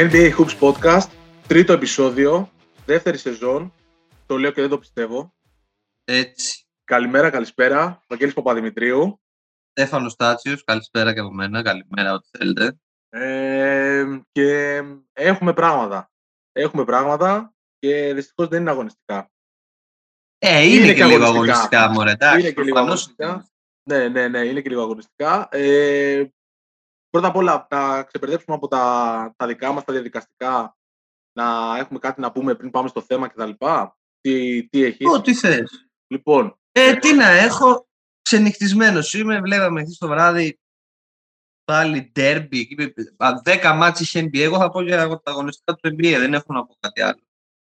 NBA Hoops Podcast, τρίτο επεισόδιο, δεύτερη σεζόν. Το λέω και δεν το πιστεύω. Έτσι. Καλημέρα, καλησπέρα. Βαγγέλης Παπαδημητρίου. Στέφανος Στάτσιος, καλησπέρα και από μένα. Καλημέρα, ό,τι θέλετε. Ε, και έχουμε πράγματα. Έχουμε πράγματα και δυστυχώς δεν είναι αγωνιστικά. Ε, είναι, και, λίγο αγωνιστικά, μωρέ. Εντάξει, είναι και λίγο αγωνιστικά. Ναι, ναι, ναι, είναι και λίγο αγωνιστικά. Ε, πρώτα απ' όλα, να ξεπερδέψουμε από τα, τα δικά μας, τα διαδικαστικά, να έχουμε κάτι να πούμε πριν πάμε στο θέμα κτλ. Τι, τι έχεις. Ό,τι θες. Λοιπόν. Ε, τι να έχω, ξενυχτισμένος είμαι, βλέπαμε χθες το βράδυ πάλι derby, 10 μάτς είχε NBA, εγώ θα πω για τα αγωνιστικά του NBA, δεν έχω να πω κάτι άλλο.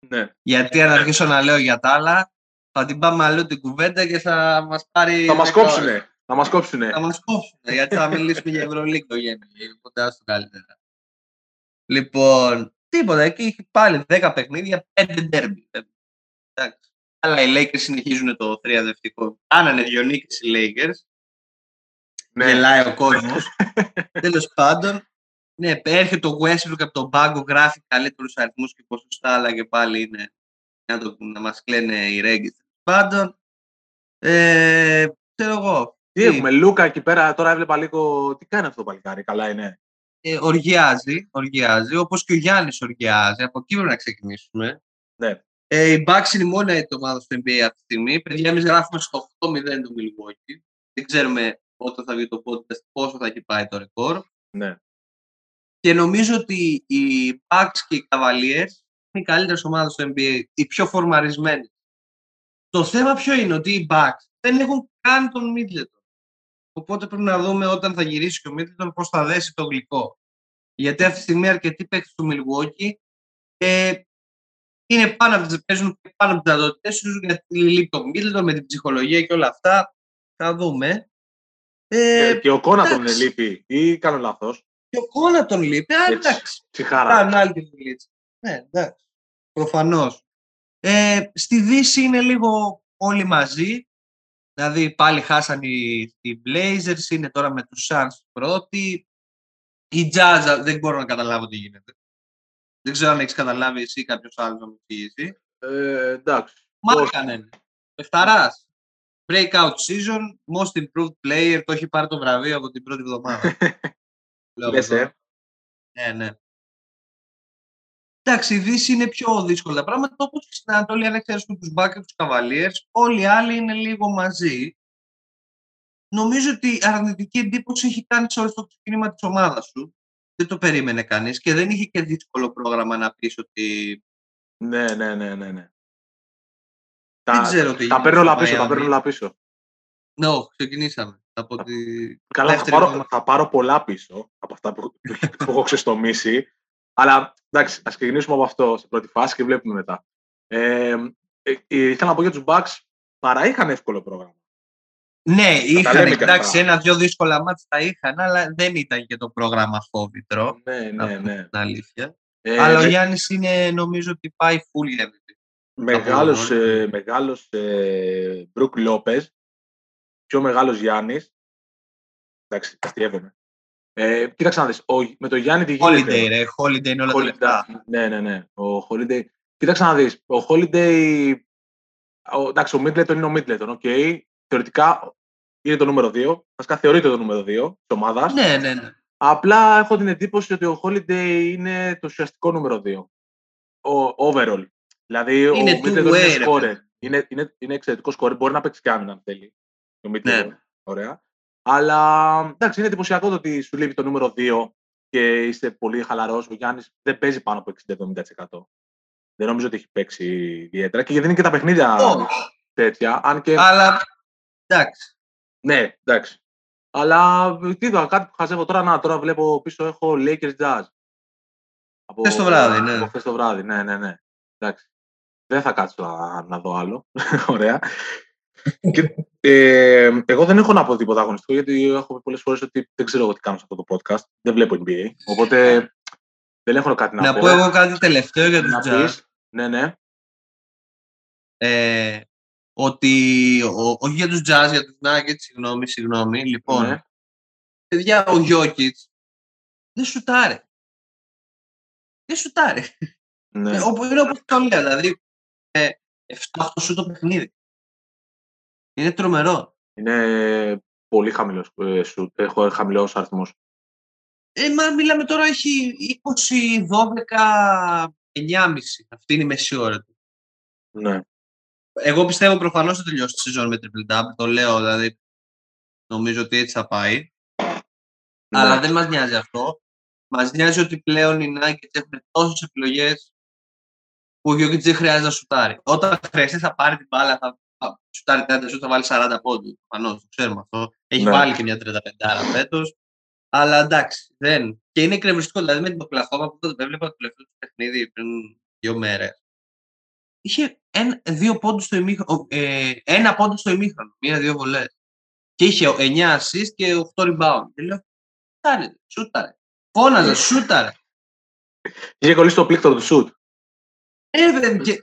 Ναι. Γιατί αν αρχίσω να λέω για τα άλλα, θα την πάμε αλλού την κουβέντα και θα μας πάρει... Θα μας κόψουνε. Θα μας κόψουνε. Θα μας κόψουνε, γιατί θα μιλήσουμε για Ευρωλίγκο γενικά. Οπότε άστο καλύτερα. Λοιπόν, τίποτα. Εκεί έχει πάλι 10 παιχνίδια, 5 derby. Εντάξει. Αλλά οι Lakers συνεχίζουν το θριαδευτικό. Κάνανε δυο νίκες οι Lakers. Ναι. Γελάει ο κόσμος. Τέλος πάντων, ναι, έρχεται το Westbrook από τον πάγκο, γράφει καλύτερους αριθμούς και ποσοστά, αλλά και πάλι είναι να, το, να μας κλαίνε οι Ρέγγις. Πάντων, ε, ξέρω εγώ. Τι, έχουμε, Λούκα εκεί πέρα, τώρα έβλεπα λίγο, τι κάνει αυτό το παλικάρι, καλά είναι. Ε, οργιάζει, οργιάζει, όπως και ο Γιάννης οργιάζει, από εκεί πρέπει να ξεκινήσουμε. Ναι. Ε, η Bucks είναι η μόνη ομάδα στο NBA αυτή τη στιγμή. Παιδιά, εμείς γράφουμε στο 8-0 του Milwaukee. Δεν ξέρουμε όταν θα βγει το podcast πόσο θα έχει πάει το ρεκόρ. Ναι. Και νομίζω ότι οι Bucks και οι Cavaliers είναι οι καλύτερες ομάδες στο NBA, οι πιο φορμαρισμένοι. Το θέμα ποιο είναι ότι οι Bucks δεν έχουν καν τον Middleton. Οπότε πρέπει να δούμε όταν θα γυρίσει και ο Middleton πώς θα δέσει το γλυκό. Γιατί αυτή τη στιγμή αρκετοί παίχτε του Milwaukee ε, είναι πάνω από τις, παίζουν πάνω από τις δυνατότητες τους γιατί λείπει το Middleton με την ψυχολογία και όλα αυτά. Θα δούμε. Ε, και ο Κόνα τον λείπει ή κάνω λάθος. Και ο Κόνα τον λείπει. Α, εντάξει. Ψυχάρα. άλλη τη Ναι, εντάξει. Προφανώς. Ε, στη Δύση είναι λίγο όλοι μαζί. Δηλαδή πάλι χάσαν οι, οι Blazers, είναι τώρα με τους Suns πρώτοι. Η Jazz δεν μπορώ να καταλάβω τι γίνεται. Δεν ξέρω αν έχεις καταλάβει εσύ ή κάποιος άλλος να μου πεις Ε, εντάξει. Μάρκανεν. Πεφταράς. Breakout season, most improved player, το έχει πάρει το βραβείο από την πρώτη εβδομάδα. Λες, ε. Ναι, ναι. Εντάξει, η Δύση είναι πιο δύσκολα πράγματα. Όπως και στην Ανατολή, αν εξαιρέσουμε τους Μπάκ και τους Καβαλίε, όλοι οι άλλοι είναι λίγο μαζί. Νομίζω ότι η αρνητική εντύπωση έχει κάνει σε όλο το ξεκίνημα της ομάδας σου. Δεν το περίμενε κανείς και δεν είχε και δύσκολο πρόγραμμα να πεις ότι. Ναι, ναι, ναι, ναι. ναι. Δεν τα, ξέρω τι Τα παίρνω όλα πίσω, τα παίρνω όλα πίσω. Ναι, ξεκινήσαμε. Από τη... Καλά, θα πάρω, θα πάρω πολλά πίσω από αυτά που, που έχω ξεστομίσει. Αλλά εντάξει, ας ξεκινήσουμε από αυτό σε πρώτη φάση και βλέπουμε μετά. Ε, ε, ήθελα να πω για τους Bucks, παρά είχαν εύκολο πρόγραμμα. Ναι, είχαν. Εντάξει, ένα-δυο δύσκολα μάτια τα είχαν, αλλά δεν ήταν και το πρόγραμμα φόβητρο. Ναι, ναι, ναι. Την αλήθεια. Ε, αλλά ο Γιάννης είναι, νομίζω ότι πάει full MVP. Μεγάλος, ε, μεγάλος ε, Μπρουκ Λόπεζ, πιο μεγάλος Γιάννης, εντάξει, αστειεύομαι. Ε, κοίταξε να δεις, ο, με το Γιάννη τι γίνεται. Holiday, ρε. Holiday είναι όλα τα λεφτά. Ναι, ναι, ναι. Ο Holiday. Κοίταξε να δεις, ο Holiday... Ο, εντάξει, ο Middleton είναι ο Middleton, OK. Okay. Θεωρητικά είναι το νούμερο 2. Βασικά θεωρείται το νούμερο 2 της ομάδας. Ναι, ναι, ναι. Απλά έχω την εντύπωση ότι ο Holiday είναι το ουσιαστικό νούμερο 2. Ο overall. Δηλαδή είναι ο Middleton είναι scorer. Είναι, είναι, είναι εξαιρετικό scorer. Μπορεί να παίξει και άμυνα αν θέλει. Ο Middleton. Ναι. Ωραία. Αλλά εντάξει, είναι εντυπωσιακό το ότι σου λείπει το νούμερο 2 και είστε πολύ χαλαρός. Ο Γιάννης δεν παίζει πάνω από 60-70%. Δεν νομίζω ότι έχει παίξει ιδιαίτερα και γιατί είναι και τα παιχνίδια oh. τέτοια. Αν και... Αλλά εντάξει. Ναι, εντάξει. Αλλά τι είδα, κάτι που χαζεύω τώρα, να, τώρα βλέπω πίσω έχω Lakers Jazz. Από, το βράδυ, ναι. Από το βράδυ, ναι, ναι, ναι. Εντάξει. Δεν θα κάτσω να, να δω άλλο. Ωραία και, ε, εγώ δεν έχω να πω τίποτα αγωνιστικό, γιατί έχω πει πολλές φορές ότι δεν ξέρω εγώ τι κάνω σε αυτό το podcast. Δεν βλέπω NBA. Οπότε δεν έχω κάτι να, να πω. Να πω εγώ κάτι τελευταίο για τους Jazz. Ναι, ναι. Ε, ότι ο, όχι για τους Jazz, για τους Nuggets, συγγνώμη, συγγνώμη. Λοιπόν, ναι. παιδιά, ο Γιώκητς δεν σουτάρε. δεν σουτάρει. Ναι. Ε, όπου είναι όπως το λέω, δηλαδή ε, 7-8 σου το παιχνίδι. Είναι τρομερό. Είναι πολύ χαμηλός, ε, σου, έχω χαμηλός αριθμός. Ε, μα μιλάμε τώρα έχει 20, 12, 9,5. Αυτή είναι η μεσή ώρα του. Ναι. Εγώ πιστεύω προφανώς θα τελειώσει τη σεζόν με triple double. Το λέω, δηλαδή νομίζω ότι έτσι θα πάει. Ναι. Αλλά δεν μας νοιάζει αυτό. Μας νοιάζει ότι πλέον οι Nuggets έχουν τόσες επιλογές που ο Γιώργης δεν χρειάζεται να σουτάρει. Όταν χρειαστεί θα πάρει την μπάλα, θα, θα σουτάρει 30 σουτ, θα βάλεις 40 πόντους. Προφανώς, το ξέρουμε αυτό. Έχει Ναι. βάλει και μια 35 φέτος. Αλλά εντάξει, δεν. Και είναι εκνευριστικό. Δηλαδή με την Οκλαχώμα που το έβλεπα το τελευταίο τους παιχνίδι πριν δύο μέρες. Είχε ένα, δύο πόντους στο ημίχρονο, ε, ένα πόντο στο ημίχρονο, μία-δύο βολές. Και είχε 9 assist και 8 rebound. Και λέω, σούταρε, σούταρε. Φώναζε, σούταρε. Είχε κολλήσει το πλήκτρο του σουτ. Ε, βέβαια, και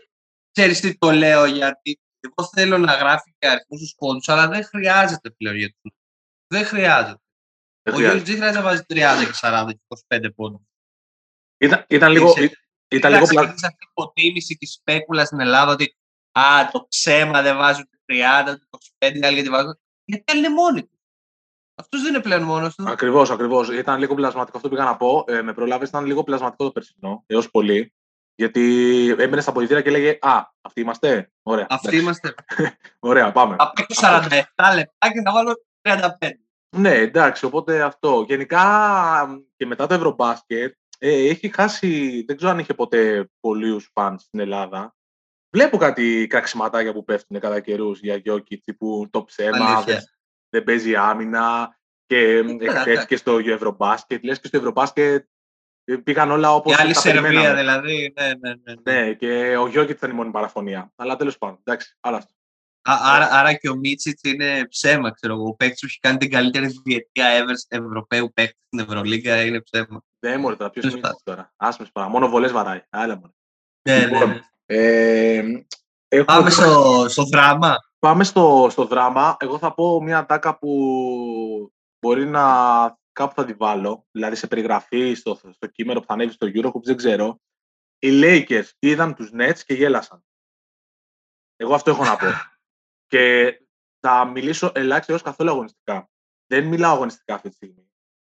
ξέρεις τι το λέω, γιατί εγώ θέλω να γράφει και αριθμούς στους πόντους, αλλά δεν χρειάζεται πλέον για τους. Δεν χρειάζεται. Δεν Ο χρειάζεται. Γιώργης δεν χρειάζεται να βάζει 30 και 40 και 25 πόντους. Ήταν, ήταν λίγο, Είσαι- ήταν λίγο πλα... ξεκίνησε αυτή η υποτίμηση και η σπέκουλα στην Ελλάδα ότι α, το ψέμα δεν βάζουν το 30, το 25, οι άλλοι γιατί βάζουν. Γιατί είναι μόνοι τους. Αυτός δεν είναι πλέον μόνος τους. Ακριβώς, ακριβώς. Ήταν λίγο πλασματικό αυτό που πήγα να πω. Ε, με προλάβει, ήταν λίγο πλασματικό το περσινό, έως πολύ. Γιατί έμπαινε στα πολιτήρια και έλεγε Α, αυτοί είμαστε. Ωραία. Αυτοί εντάξει. είμαστε. Ωραία, πάμε. Θα παίξω 47 λεπτά και θα βάλω 35. Ναι, εντάξει, οπότε αυτό. Γενικά και μετά το Ευρωμπάσκετ ε, έχει χάσει, δεν ξέρω αν είχε ποτέ πολλούς φαν στην Ελλάδα. Βλέπω κάτι κραξιματάκια που πέφτουν κατά καιρούς για Γιώκη, τύπου το ψέμα, Αλήθεια. δεν, δεν παίζει άμυνα και καλά, εκτέθηκε στο Ευρωμπάσκετ. Λες και στο Ευρωμπάσκετ ε, πήγαν όλα όπως Η άλλη τα Σερβία περιμέναμε. δηλαδή. Ναι, ναι, ναι. ναι. Ναι, και ο Γιώκη ήταν η μόνη παραφωνία. Αλλά τέλος πάντων, εντάξει, άλλο αυτό. Α, άρα, άρα και ο Μίτσιτς είναι ψέμα, ξέρω εγώ. Ο παίκτης που έχει κάνει την καλύτερη διετία ever Ευρωπαίου παίκτη στην Ευρωλίγκα είναι ψέμα. Δεν μου τώρα, ποιος Τέλος είναι τώρα. Άσμε παρά. Μόνο βολές βαράει. Άλλα μόνο. Ναι, Λοιπόν, ναι, ναι. Ε, έχουμε- Πάμε στο, στο δράμα. Πάμε στο, στο δράμα. Εγώ θα πω μια τάκα που μπορεί να κάπου θα τη βάλω. Δηλαδή σε περιγραφή στο, στο κείμενο που θα ανέβει στο Eurohoops, δεν ξέρω. Οι Lakers είδαν τους Nets και γέλασαν. Εγώ αυτό έχω να πω. και θα μιλήσω ελάχιστα έως καθόλου αγωνιστικά. Δεν μιλάω αγωνιστικά αυτή τη στιγμή.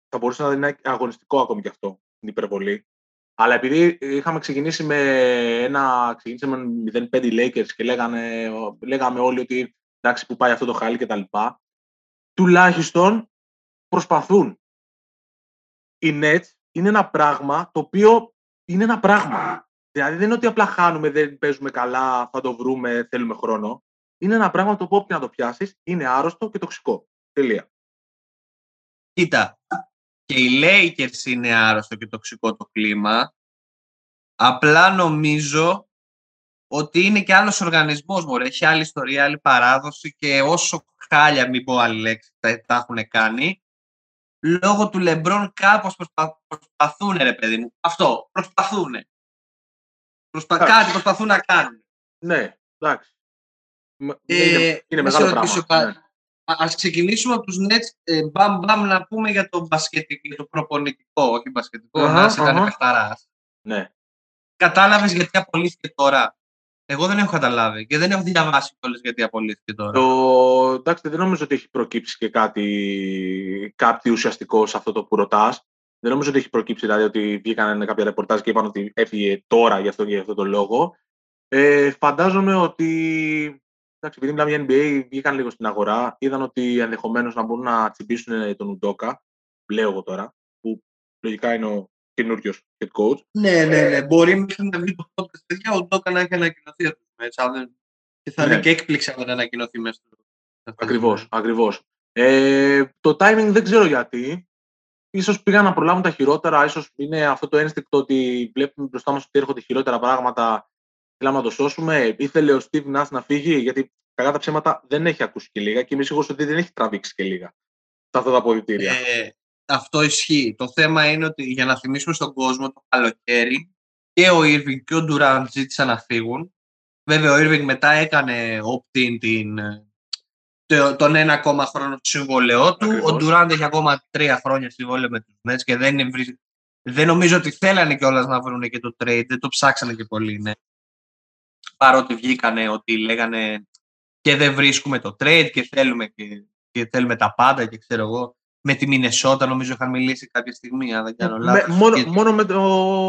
Θα μπορούσε να είναι αγωνιστικό ακόμη και αυτό, την υπερβολή. Αλλά επειδή είχαμε ξεκινήσει με ένα, ξεκινήσαμε με 0-5 Lakers και λέγανε, λέγαμε όλοι ότι εντάξει που πάει αυτό το χάλι και τα λοιπά, τουλάχιστον προσπαθούν. Οι Nets είναι ένα πράγμα το οποίο είναι ένα πράγμα. Δηλαδή δεν είναι ότι απλά χάνουμε, δεν παίζουμε καλά, θα το βρούμε, θέλουμε χρόνο. Είναι ένα πράγμα το οποίο όποιο να το πιάσεις είναι άρρωστο και τοξικό. Τελεία. Κοίτα, και οι Lakers είναι άρρωστο και τοξικό το κλίμα. Απλά νομίζω ότι είναι και άλλος οργανισμός, μωρέ. Έχει άλλη ιστορία, άλλη παράδοση και όσο χάλια, μην πω άλλη λέξη, τα, τα έχουν κάνει, λόγω του Λεμπρόν κάπως προσπα, προσπαθούν, ρε παιδί μου. Αυτό, προσπαθούν. Προσπα, Εντάξει. κάτι προσπαθούν να κάνουν. Ναι, εντάξει. Μ- Ε, είναι είναι να σε μεγάλο ρωτήσω πράγμα. κάτι. Ναι. Α ας ξεκινήσουμε από τους Nets, ε, μπαμ μπαμ να πούμε για το μπασκετικό, για το προπονητικό, όχι μπασκετικό, Αχα, να είσαι ήταν αχα. παιχταράς. ναι. Κατάλαβες γιατί απολύθηκε τώρα; Εγώ δεν έχω καταλάβει και δεν έχω διαβάσει κιόλας γιατί απολύθηκε τώρα. Το, εντάξει, δεν νομίζω ότι έχει προκύψει και κάτι, κάτι ουσιαστικό σε αυτό το που ρωτάς. Δεν νομίζω ότι έχει προκύψει δηλαδή ότι βγήκαν κάποια ρεπορτάζ και είπαν ότι έφυγε τώρα για αυτό και για αυτό το λόγο. Ε, φαντάζομαι ότι. Εντάξει, επειδή μιλάμε για NBA, βγήκαν λίγο στην αγορά, είδαν ότι ενδεχομένως να μπορούν να τσιμπήσουν τον Ουντόκα. Λέω εγώ τώρα, που λογικά είναι ο καινούριος head coach. Ναι, ναι, ναι. Μπορεί μέχρι να βγει το podcast, παιδιά, ο Ντόκα να έχει ανακοινωθεί αυτό. Έτσι, αν δεν... Και θα Ναι. είναι και έκπληξη αν δεν ανακοινωθεί μέσα στο. Ακριβώς, ακριβώς. Ε, το timing δεν ξέρω γιατί. Ίσως πήγαν να προλάβουν τα χειρότερα, ίσως είναι αυτό το ένστικτο ότι βλέπουμε μπροστά μας ότι έρχονται χειρότερα πράγματα, θέλαμε να το σώσουμε. Ήθελε ο Steve Nash να φύγει, γιατί κακά τα ψέματα δεν έχει ακούσει και λίγα και είμαι σίγουρος ότι δεν έχει τραβήξει και λίγα σε αυτά τα αποδητήρια. Ε, αυτό ισχύει. Το θέμα είναι ότι για να θυμίσουμε στον κόσμο το καλοκαίρι και ο Irving και ο Durant ζήτησαν να φύγουν. Βέβαια, ο Irving μετά έκανε opt-in την, ε, το- τον ένα ακόμα χρόνο του συμβολαιό του. Ακριβώς. Ο Durant έχει ακόμα τρία χρόνια συμβόλαιο με τους Nets και δεν, βρει- Δεν νομίζω ότι θέλανε κιόλας να βρουν και το trade, δεν το ψάξανε και πολύ, ναι. Παρότι βγήκανε ότι λέγανε και δεν βρίσκουμε το trade και θέλουμε, και, και θέλουμε τα πάντα και ξέρω εγώ. Με τη Μινεσότα νομίζω είχαν μιλήσει κάποια στιγμή, αν δεν κάνω λάθος. μόνο, Και- μόνο, με το,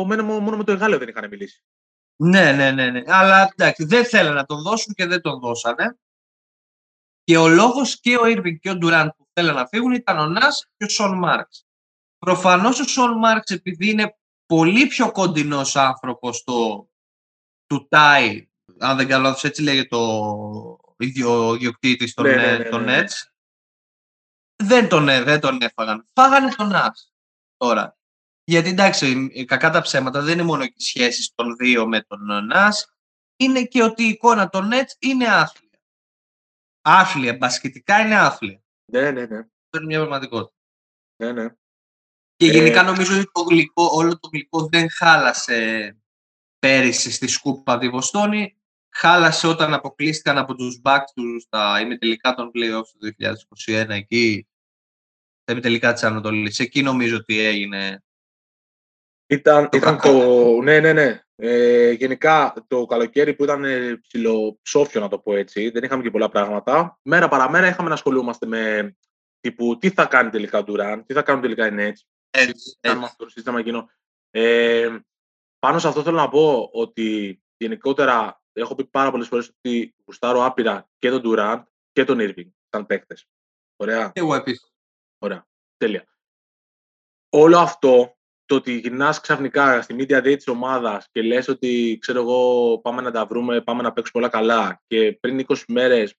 μόνο, μόνο με το Εγάλεο δεν είχαν μιλήσει. Ναι, ναι, ναι, ναι. Αλλά εντάξει, δεν θέλανε να τον δώσουν και δεν τον δώσανε. Και ο λόγος και ο Irving και ο Durant που θέλανε να φύγουν ήταν ο Νας και ο Σον Μάρξ. Προφανώς ο Σον Μάρξ επειδή είναι πολύ πιο κοντινός άνθρωπος στο, του Τάι, αν δεν κάνω λάθος, έτσι λέγεται ο ίδιο ο ιδιοκτήτης των, Ναι, ναι, ε, ναι, των ναι. Nets, δεν τον, ε, δεν τον έφαγαν. Φάγανε τον Νας τώρα. Γιατί εντάξει, ε, κακά τα ψέματα δεν είναι μόνο οι σχέσεις των δύο με τον Νας, είναι και ότι η εικόνα των Nets είναι άθλια. Άθλια, μπασκετικά είναι άθλια. Ναι, ναι, ναι. Αυτό είναι μια πραγματικότητα. ναι, ναι. Και Ε, γενικά νομίζω ότι το γλυκό, όλο το γλυκό δεν χάλασε πέρυσι στη σκούπα τη Βοστόνη. Χάλασε όταν αποκλείστηκαν από τους Bucks τους στα ημιτελικά των playoffs του 2021 εκεί. Τα ημιτελικά της Ανατολής. Εκεί νομίζω ότι έγινε. Ήταν, Το ήταν κακό. το. Ναι, ναι, ναι. Ε, γενικά το καλοκαίρι που ήταν ε, ψιλοψόφιο, να το πω έτσι, δεν είχαμε και πολλά πράγματα. Μέρα παραμέρα είχαμε να ασχολούμαστε με τύπου τι θα κάνει τελικά ο Durant, τι θα κάνουν τελικά οι Nets, Έτσι, κάνουμε αυτό το σύστημα εκείνο. Ε, πάνω σε αυτό θέλω να πω ότι γενικότερα έχω πει πάρα πολλές φορές ότι γουστάρω άπειρα και τον Durant και τον Irving σαν παίκτες. Ωραία. Και εγώ επίσης. Ωραία. Τέλεια. Όλο αυτό, το ότι γυρνάς ξαφνικά στη media day της ομάδας και λες ότι, ξέρω εγώ, πάμε να τα βρούμε, πάμε να παίξουμε όλα καλά και πριν 20 μέρες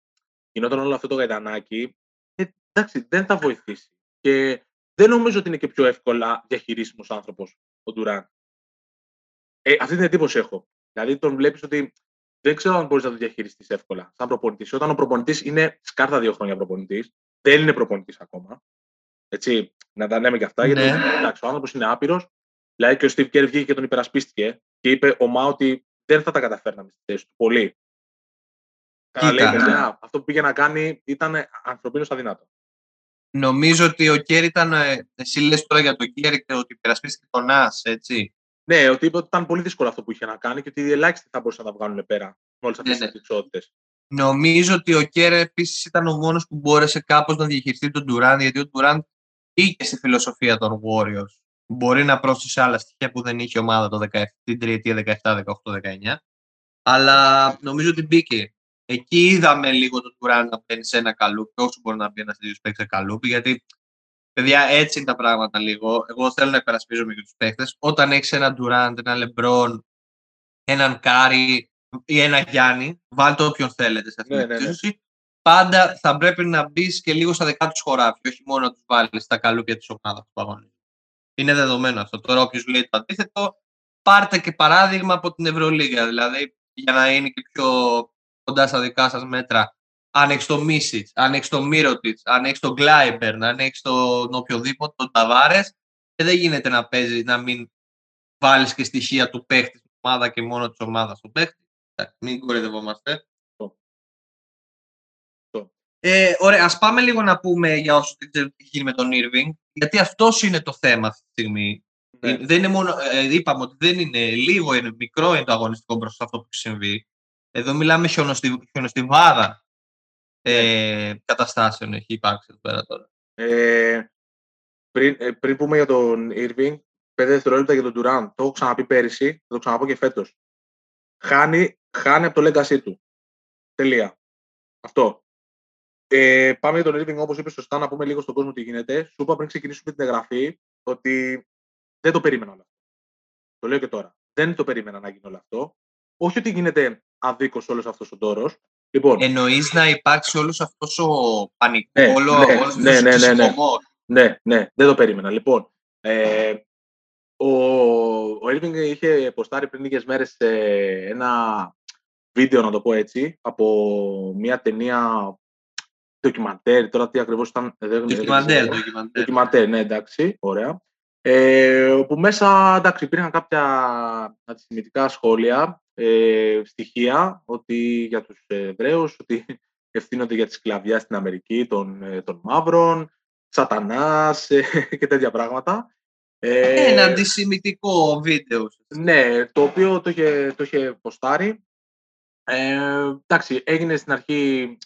γινόταν όλο αυτό το γαϊτανάκι, ε, εντάξει, δεν θα βοηθήσει. Και δεν νομίζω ότι είναι και πιο εύκολα διαχειρίσιμος άνθρωπος ο Ντουράν. Ε, αυτή την εντύπωση έχω. Δηλαδή τον βλέπεις ότι δεν ξέρω αν μπορείς να το διαχειριστείς εύκολα σαν προπονητής. Όταν ο προπονητής είναι σκάρτα δύο χρόνια προπονητής, δεν είναι προπονητής ακόμα. Έτσι, να τα λέμε και αυτά, γιατί Ναι. εντάξει, ο άνθρωπος είναι άπειρος. Δηλαδή και ο Steve Kerr βγήκε και τον υπερασπίστηκε και είπε ο Μα ότι δεν θα τα καταφέρναμε στη θέση του. Πολύ. Καλά λέει, Κοίτα. παιδιά, αυτό που πήγε να κάνει ήταν ανθρωπίνο αδυνάτο. Νομίζω ότι ο Κέρ ήταν. ε, Εσύ λες τώρα για τον Κέρ και ότι υπερασπίστηκε τον Νας, έτσι. Ναι, ότι είπε ότι ήταν πολύ δύσκολο αυτό που είχε να κάνει και ότι οι ελάχιστοι θα μπορούσαν να τα βγάλουν πέρα με όλες αυτές Ναι, τις ναι. δεξιότητε. Νομίζω ότι ο Κέρ επίσης ήταν ο μόνος που μπόρεσε κάπως να διαχειριστεί τον Durant, γιατί ο Durant είχε στη φιλοσοφία των Warriors. Μπορεί να πρόσθεσε άλλα στοιχεία που δεν είχε η ομάδα το 17, την τριετία 17, 18, 19. Αλλά νομίζω ότι μπήκε. Εκεί είδαμε λίγο τον Durant να μπαίνει σε ένα καλούπι, όσο μπορεί να μπει ένας τέτοιος παίκτης σε καλούπι, γιατί παιδιά έτσι είναι τα πράγματα λίγο. Εγώ θέλω να υπερασπίζομαι και τους παίκτες. Όταν έχεις έναν Durant, έναν LeBron, έναν Κάρι ή ένα Γιάννη, βάλτε όποιον θέλετε σε αυτή Ναι, την ναι, ναι. Εξίσωση, πάντα θα πρέπει να μπεις και λίγο στα δικά τους χωράφια, όχι μόνο να τους βάλεις στα καλούπια τη ομάδα που αγωνίζουν. Είναι δεδομένο αυτό. Τώρα, όποιος λέει το αντίθετο, πάρτε και παράδειγμα από την Ευρωλίγα. Δηλαδή, για να είναι και πιο κοντά στα δικά σας μέτρα, αν έχεις το Μίσιτς, αν έχεις το Μύρωτιτς, αν έχεις τον Γκλάιμπερν, αν έχεις τον οποιοδήποτε, τον Ταβάρες, και δεν γίνεται να παίζει, να μην βάλεις και στοιχεία του παίχτη στην ομάδα και μόνο της ομάδας του παίχτη. Εντάξει, Μην κορυδευόμαστε. Αυτό. Αυτό. Ε, ωραία, ας πάμε λίγο να πούμε για όσους δεν ξέρουν τι έχει γίνει με τον Irving, γιατί αυτός είναι το θέμα αυτή τη στιγμή. Ναι. Ε, Δεν είναι μόνο, ε, είπαμε ότι δεν είναι λίγο, είναι μικρό είναι το αγωνιστικό μπροστά σε αυτό που έχει συμβεί. Εδώ μιλάμε χιονοστιβ, χιονοστιβάδα ε, καταστάσεων έχει υπάρξει εδώ πέρα τώρα. Ε, πριν, ε, πριν πούμε για τον Irving, 5 δευτερόλεπτα για τον Durant. Το έχω ξαναπεί πέρυσι, θα το ξαναπώ και φέτος. Χάνει, χάνει από το legacy του. Τελεία. Αυτό. Ε, πάμε για τον Irving, όπως είπες σωστά, να πούμε λίγο στον κόσμο τι γίνεται. Σου είπα πριν ξεκινήσουμε την εγγραφή ότι δεν το περίμενα όλο αυτό. Το λέω και τώρα. Δεν το περίμενα να γίνει όλο αυτό. Όχι ότι γίνεται αδίκως όλος αυτός ο τόρο. Λοιπόν, Εννοείς να υπάρξει όλος αυτός ο πανικό, Ναι, όλο, ναι, όλος ναι, αυτός ναι, ο ναι, ναι. ξεσηκωμός. Ναι, ναι, δεν το περίμενα. Λοιπόν, ε, ο, ο Irving είχε ποστάρει πριν λίγες μέρες ε, ένα βίντεο, να το πω έτσι, από μια ταινία ντοκιμαντέρ. Τώρα τι ακριβώς ήταν, δεν δεν Ντοκιμαντέρ, ξέρω. ντοκιμαντέρ. Ντοκιμαντέρ, ναι, εντάξει, ωραία. Ε, όπου μέσα, εντάξει, υπήρχαν κάποια αντισημιτικά σχόλια, ε, στοιχεία, ότι για τους Εβραίους, ότι ευθύνονται για τη σκλαβιά στην Αμερική των, ε, των μαύρων, σατανάς ε, και τέτοια πράγματα. Ε, Ένα αντισημιτικό βίντεο. Ναι, το οποίο το είχε, το είχε ποστάρει. Ε, εντάξει, έγινε στην αρχή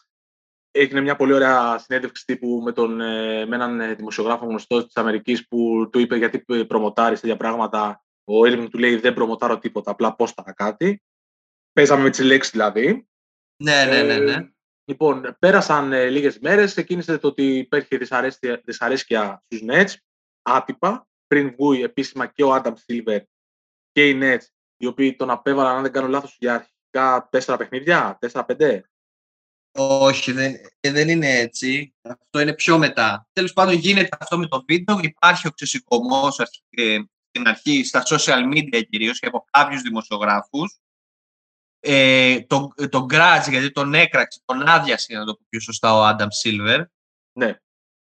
έγινε μια πολύ ωραία συνέντευξη τύπου με, τον, ε, με έναν δημοσιογράφο γνωστό της Αμερικής που του είπε γιατί προμοτάρεις τέτοια πράγματα. Ο Έλλην του λέει: Δεν προμοτάρω τίποτα, απλά πόσταρα κάτι. Παίζαμε με τις λέξεις δηλαδή. Ναι, ναι, ναι. ναι. Ε, λοιπόν, πέρασαν ε, λίγες μέρες. Ξεκίνησε το ότι υπήρχε δυσαρέσκεια, δυσαρέσκεια στους Nets, άτυπα, πριν βγει επίσημα και ο Άνταμ Σίλβερ και οι Nets, οι οποίοι τον απέβαλαν, αν δεν κάνω λάθος, για αρχικά τέσσερα παιχνίδια, τέσσερα-πέντε. Όχι, δεν, δεν είναι έτσι. Αυτό είναι πιο μετά. Τέλος πάντων, γίνεται αυτό με το βίντεο. Υπάρχει ο ξεσηκωμός ε, στην αρχή στα social media κυρίως και από κάποιους δημοσιογράφους. Ε, τον, τον γιατί τον έκραξε, τον άδειασε, για να το πω πιο σωστά, ο Άνταμ Σίλβερ. Ναι.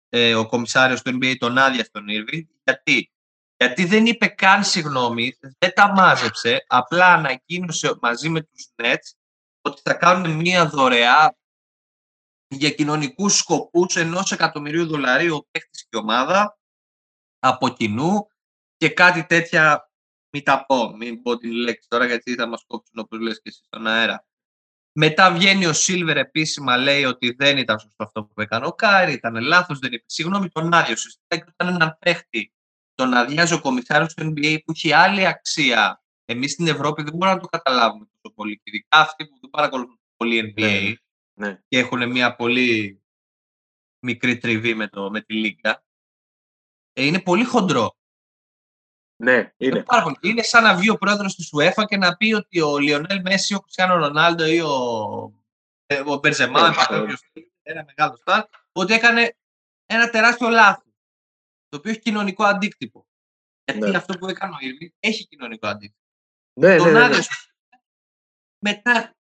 Ε, ο κομισάριος του NBA τον άδειασε τον Irving. Γιατί; Γιατί δεν είπε καν συγγνώμη, δεν τα μάζεψε, απλά ανακοίνωσε μαζί με τους Nets ότι θα κάνουν μία δωρεά για κοινωνικούς σκοπούς ενός εκατομμυρίου δολαρίου ο παίχτης και ομάδα από κοινού και κάτι τέτοια μην τα πω, μην πω την λέξη τώρα γιατί θα μας κόψουν όπως λες και εσύ στον αέρα. Μετά βγαίνει ο Σίλβερ επίσημα, λέει ότι δεν ήταν σωστό αυτό που έκανε ο Kyrie, ήταν λάθος, δεν είπε συγγνώμη, τον άδειασε. Όταν έναν παίχτη τον αδειάζει ο κομισάριος του NBA που έχει άλλη αξία. Εμείς στην Ευρώπη δεν μπορούμε να το καταλάβουμε τόσο πολύ. Ειδικά αυτοί που δεν παρακολουθούν πολύ NBA, ναι. και έχουν μια πολύ μικρή τριβή με, το, με τη Λίγκα. Ε, είναι πολύ χοντρό. Ναι, είναι. Είναι σαν να βγει ο πρόεδρος της UEFA και να πει ότι ο Λιονέλ Μέση, ο Κριστιανό Ρονάλντο ή ο, ε, ο Μπερζεμά, ναι, ένα μεγάλο στάρ, ότι έκανε ένα τεράστιο λάθος, το οποίο έχει κοινωνικό αντίκτυπο. Γιατί ναι. αυτό που έκανε ο Ήρβι έχει κοινωνικό αντίκτυπο. Ναι, Τον ναι, ναι, ναι. Μετά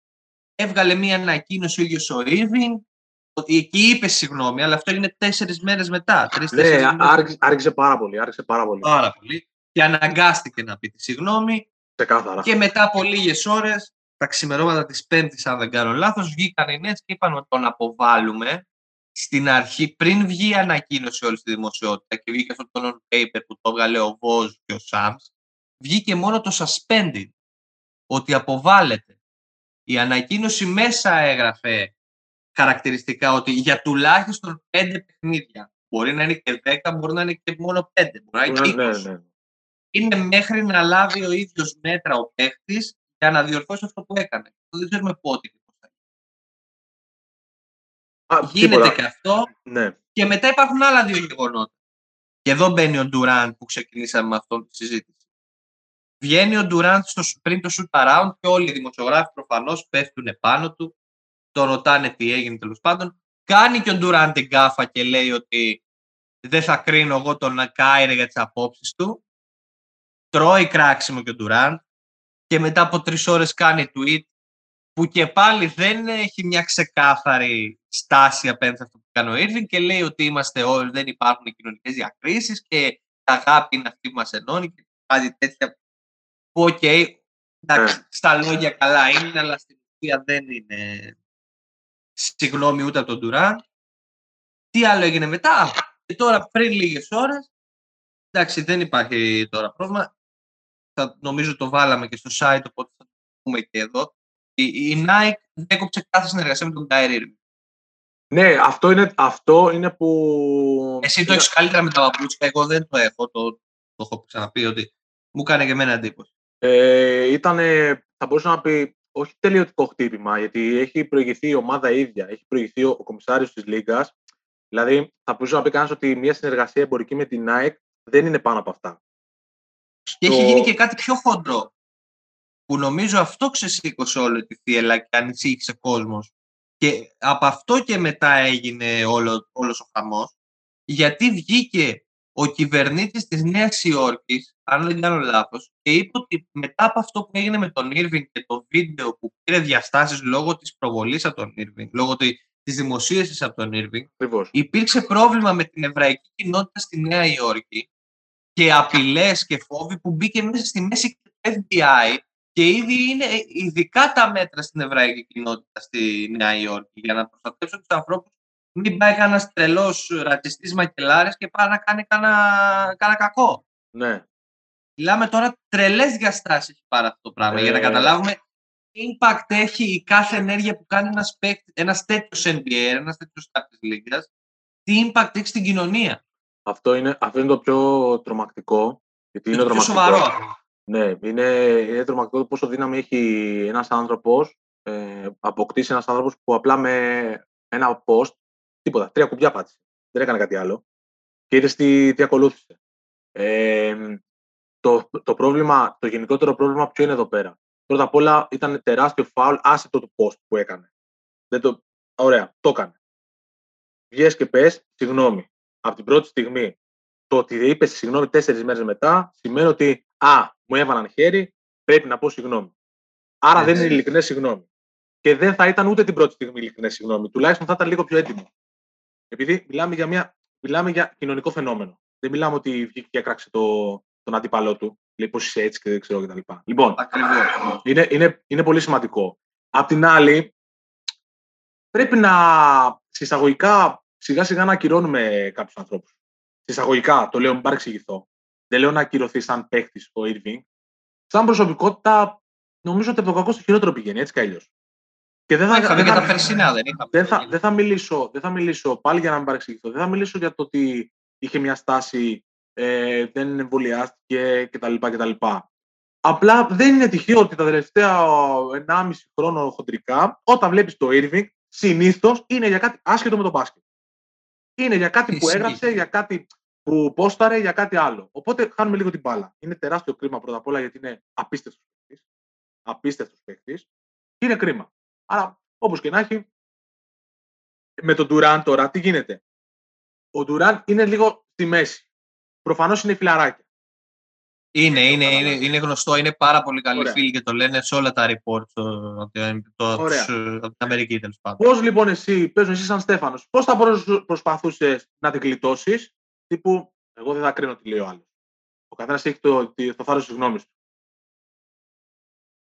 έβγαλε μία ανακοίνωση ο ίδιος ο Irving ότι εκεί είπε συγγνώμη, αλλά αυτό έγινε τέσσερις μέρες μετά. Τρεις, ναι, άρχισε, άρχισε, πάρα πολύ. Άρχισε πάρα πολύ. Πάρα πολύ. Και αναγκάστηκε να πει τη συγγνώμη. Ξεκάθαρα. Και μετά από λίγες ώρες, τα ξημερώματα της Πέμπτης, αν δεν κάνω λάθος, βγήκαν οι Nets και είπαν ότι τον αποβάλουμε. Στην αρχή, πριν βγει η ανακοίνωση όλη στη δημοσιότητα και βγήκε αυτό το non-paper που το έβγαλε ο Βοζ και ο Σάμς, βγήκε μόνο το suspended. Ότι αποβάλλεται. Η ανακοίνωση μέσα έγραφε χαρακτηριστικά ότι για τουλάχιστον πέντε παιχνίδια. Μπορεί να είναι και δέκα, μπορεί να είναι και μόνο πέντε. Μπορεί να είναι ναι, ναι. Είναι μέχρι να λάβει ο ίδιος μέτρα ο παίχτης για να διορθώσει αυτό που έκανε. Δεν ξέρουμε πότε και πώς θα γίνει. Γίνεται και αυτό. Ναι. Και μετά υπάρχουν άλλα δύο γεγονότα. Και εδώ μπαίνει ο Ντουράν που ξεκινήσαμε με αυτόν τη συζήτηση. Βγαίνει ο Ντουράντ πριν το shoot around και όλοι οι δημοσιογράφοι προφανώς πέφτουν πάνω του. Το ρωτάνε τι έγινε τέλος πάντων. Κάνει και ο Ντουράντ την κάφα και λέει ότι δεν θα κρίνω εγώ τον Κάιρε για τις απόψεις του. Τρώει κράξιμο και ο Ντουράντ και μετά από τρεις ώρες κάνει tweet που και πάλι δεν έχει μια ξεκάθαρη στάση απέναντι σε αυτό που κάνει ο Ήρβιν και λέει ότι είμαστε όλοι, δεν υπάρχουν κοινωνικές διακρίσεις και η αγάπη είναι αυτή που μας ενώνει και κάτι τέτοια που οκ, εντάξει, ναι. στα λόγια καλά είναι, αλλά στην ουσία δεν είναι συγγνώμη ούτε από τον Τουράν. Τι άλλο έγινε μετά, και τώρα πριν λίγες ώρες, εντάξει δεν υπάρχει τώρα πρόβλημα, θα, νομίζω το βάλαμε και στο site, οπότε θα το πούμε και εδώ. Η, η Nike έκοψε κάθε συνεργασία με τον Kyrie Ναι, αυτό είναι, αυτό είναι που... Εσύ το έχεις καλύτερα με τα παπούτσια, εγώ δεν το έχω, το, το έχω ξαναπεί ότι μου κάνει και εμένα εντύπωση. Ε, ήταν, θα μπορούσα να πει, όχι τελειωτικό χτύπημα, γιατί έχει προηγηθεί η ομάδα ίδια, έχει προηγηθεί ο, ο κομισάριος της Λίγκας. Δηλαδή, θα μπορούσα να πει κανένας ότι μια συνεργασία εμπορική με την Nike δεν είναι πάνω από αυτά. Και έχει γίνει και κάτι πιο χοντρό, που νομίζω αυτό ξεσήκωσε όλη τη θύελα και ανησύχησε κόσμος. Και από αυτό και μετά έγινε όλο, όλος ο χαμός, γιατί βγήκε ο κυβερνήτης της Νέας Υόρκης, αν δεν κάνω λάθος, και είπε ότι μετά από αυτό που έγινε με τον Ήρβινγκ και το βίντεο που πήρε διαστάσεις λόγω της προβολής από τον Ήρβινγκ, λόγω της δημοσίευσης από τον Ήρβινγκ, υπήρξε πρόβλημα με την εβραϊκή κοινότητα στη Νέα Υόρκη και απειλές και φόβοι που μπήκε μέσα στη μέση του FBI και ήδη είναι ειδικά τα μέτρα στην εβραϊκή κοινότητα στη Νέα Υόρκη για να προστατεύσουν τους ανθρώπους μην πάει κανένας τρελός ρατσιστής μακελάρης και πάει να κάνει κανένα κακό. Ναι. Μιλάμε τώρα τρελές διαστάσεις έχει πάρει αυτό το πράγμα. Για να Ε. καταλάβουμε τι impact έχει η κάθε ενέργεια που κάνει ένας ένας τέτοιος NBA, ένας τέτοιος star τη Λίγκας, τι impact έχει στην κοινωνία. Αυτό είναι, αυτό είναι το πιο τρομακτικό. Γιατί είναι, Είναι το πιο τρομακτικό. σοβαρό. Ναι, είναι, είναι τρομακτικό πόσο δύναμη έχει ένας άνθρωπος, ε, αποκτήσει ένας άνθρωπος που απλά με ένα post, τίποτα, τρία κουμπιά πάτησε. Δεν έκανε κάτι άλλο. Και είδες τι, τι ακολούθησε. Ε, το, το, πρόβλημα, το γενικότερο πρόβλημα ποιο είναι εδώ πέρα. Πρώτα απ' όλα ήταν τεράστιο φάουλ άσχετο του post που έκανε. Δεν το, ωραία, το έκανε. Βγες και πες, συγγνώμη. Από την πρώτη στιγμή, το ότι είπες συγγνώμη τέσσερις μέρες μετά, σημαίνει ότι Α, μου έβαλαν χέρι, πρέπει να πω συγγνώμη. Άρα Ναι, δεν είναι ναι. ειλικρινές συγγνώμη. Και δεν θα ήταν ούτε την πρώτη στιγμή ειλικρινές συγγνώμη. Τουλάχιστον θα ήταν λίγο πιο έτοιμο. Επειδή μιλάμε για, μια, μιλάμε για κοινωνικό φαινόμενο. Δεν μιλάμε ότι βγήκε και έκραξε το, τον αντίπαλό του. Λέει πώ είσαι έτσι και δεν ξέρω κτλ. Λοιπόν, Ακριβώς. είναι, είναι, είναι πολύ σημαντικό. Απ' την άλλη, πρέπει να συσσαγωγικά σιγά σιγά να ακυρώνουμε κάποιους ανθρώπους. Συσσαγωγικά, το λέω, μην παρεξηγηθώ. Δεν λέω να ακυρωθεί σαν παίκτης ο Irving. Σαν προσωπικότητα, νομίζω ότι από το κακό στο χειρότερο πηγαίνει, έτσι κι αλλιώς. Και δεν θα, Είχαμε δεν και θα- τα περσινά, δεν είχαμε. δεν θα, δεν θα, μιλήσω, δεν θα μιλήσω, πάλι για να μην παρεξηγηθώ, δεν θα μιλήσω για το ότι είχε μια στάση, ε, δεν εμβολιάστηκε κτλ. κτλ. Απλά δεν είναι τυχαίο ότι τα τελευταία 1,5 χρόνο χοντρικά, όταν βλέπεις το Irving, συνήθως είναι για κάτι άσχετο με το μπάσκετ. Είναι για κάτι που Ισχύει. έγραψε, για κάτι που πόσταρε, για κάτι άλλο. Οπότε χάνουμε λίγο την μπάλα. Είναι τεράστιο κρίμα πρώτα απ' όλα γιατί είναι απίστευτος παίκτης. Απίστευτος παίκτης. Και είναι κρίμα. Άρα, όπως και να έχει, με τον Ντουράν τώρα, τι γίνεται; Ο Ντουράν είναι λίγο στη μέση. Προφανώς είναι φιλαράκια. Είναι, είναι, είναι, είναι γνωστό, είναι πάρα πολύ καλοί Ωραία. φίλοι και το λένε σε όλα τα reports το, από, την- το, από Ωραία. τους, ε, από την Αμερική τέλος πάντων. Πώς λοιπόν εσύ, παίζουν εσύ σαν Στέφανος, πώς θα προσ- προσπαθούσες να την γλιτώσεις, τύπου, εγώ δεν θα κρίνω τι λέει ο άλλος. Ο καθένας έχει το, τη- το θάρρος της γνώμης του.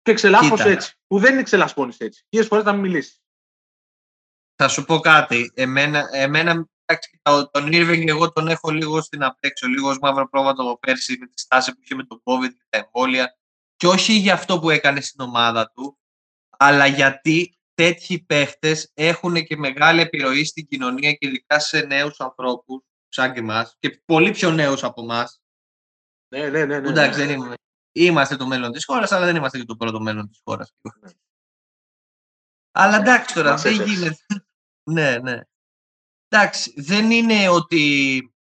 Και ξελάσπωσε Κοίτα. έτσι, που δεν είναι ξελασπώνεις έτσι. Χίλιες φορές να μην μιλήσεις. Θα σου πω κάτι. Εμένα, εμένα εντάξει, κοίτα, τον Irving εγώ τον έχω λίγο στην απέξω, λίγο ως μαύρο πρόβατο από πέρσι με τη στάση που είχε με τον COVID και τα εμβόλια. Και όχι για αυτό που έκανε στην ομάδα του, αλλά γιατί τέτοιοι παίχτες έχουν και μεγάλη επιρροή στην κοινωνία και ειδικά σε νέους ανθρώπους σαν και εμάς και πολύ πιο νέους από εμάς Ναι, ναι, ναι. ναι, ναι. Εντάξει, δεν είμαι. Είμαστε το μέλλον της χώρας, αλλά δεν είμαστε και το πρώτο μέλλον της χώρας. Ναι. Αλλά εντάξει τώρα, Μας δεν έσαι. γίνεται. ναι, ναι. Εντάξει, δεν είναι ότι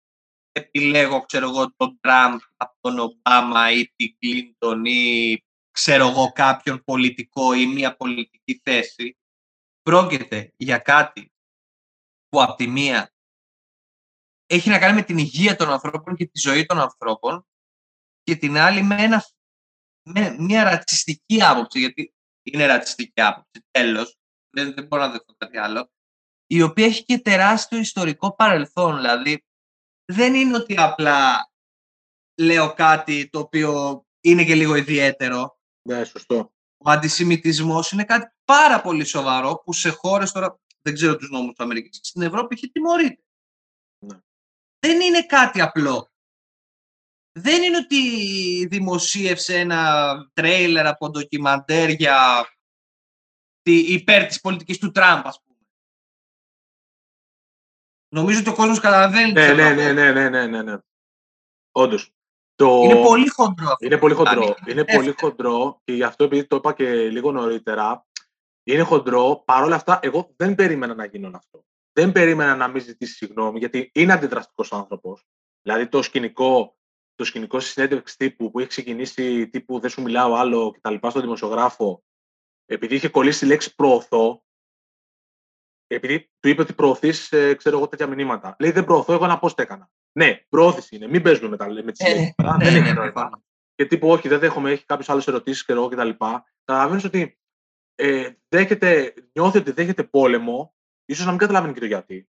επιλέγω, ξέρω εγώ, τον Τραμπ από τον Ομπάμα ή την Κλίντον ή ξέρω εγώ κάποιον πολιτικό ή μία πολιτική θέση. Πρόκειται για κάτι που από τη μία έχει να κάνει με την υγεία των ανθρώπων και τη ζωή των ανθρώπων και την άλλη με, ένα, με μια ρατσιστική άποψη, γιατί είναι ρατσιστική άποψη, τέλος, δεν, δεν μπορώ να δεχτώ κάτι άλλο, η οποία έχει και τεράστιο ιστορικό παρελθόν, δηλαδή δεν είναι ότι απλά λέω κάτι το οποίο είναι και λίγο ιδιαίτερο. Ναι, σωστό. Ο αντισημιτισμός είναι κάτι πάρα πολύ σοβαρό που σε χώρες τώρα, δεν ξέρω τους νόμους του Αμερικής, στην Ευρώπη έχει τιμωρείται. Ναι. Δεν είναι κάτι απλό. Δεν είναι ότι δημοσίευσε ένα τρέιλερ από ντοκιμαντέρ για τη, υπέρ της πολιτικής του Τραμπ, ας πούμε. Νομίζω ότι ο κόσμος καταλαβαίνει. Ναι, τι ναι, θέλω να ναι, πω. ναι, ναι, ναι, ναι, ναι. Όντως. Το... Είναι πολύ χοντρό αυτό. Είναι πολύ που κάνει. χοντρό. Είναι πολύ δεύτερο. χοντρό και γι' αυτό επειδή το είπα και λίγο νωρίτερα, είναι χοντρό. Παρ' όλα αυτά, εγώ δεν περίμενα να γίνω αυτό. Δεν περίμενα να μην ζητήσει συγγνώμη, γιατί είναι αντιδραστικός άνθρωπος. Δηλαδή το σκηνικό, το σκηνικό στη συνέντευξη τύπου που έχει ξεκινήσει τύπου Δεν σου μιλάω άλλο και τα λοιπά στον δημοσιογράφο, επειδή είχε κολλήσει τη λέξη προωθώ, επειδή του είπε ότι προωθείς, ξέρω εγώ, τέτοια μηνύματα. Λέει Δεν προωθώ, εγώ ένα πώ το έκανα. Ναι, προώθηση είναι. Μην παίζουμε με, τα, με τις Ε, λέξεις. ναι, δεν ναι, έχει ναι, νόημα προφανώς. και τύπου όχι, δεν δέχομαι, έχει κάποιες άλλες ερωτήσεις και εγώ κτλ. Καταλαβαίνεις ότι ε, δέχεται, νιώθει ότι δέχεται πόλεμο, ίσως να μην καταλαβαίνει και το γιατί.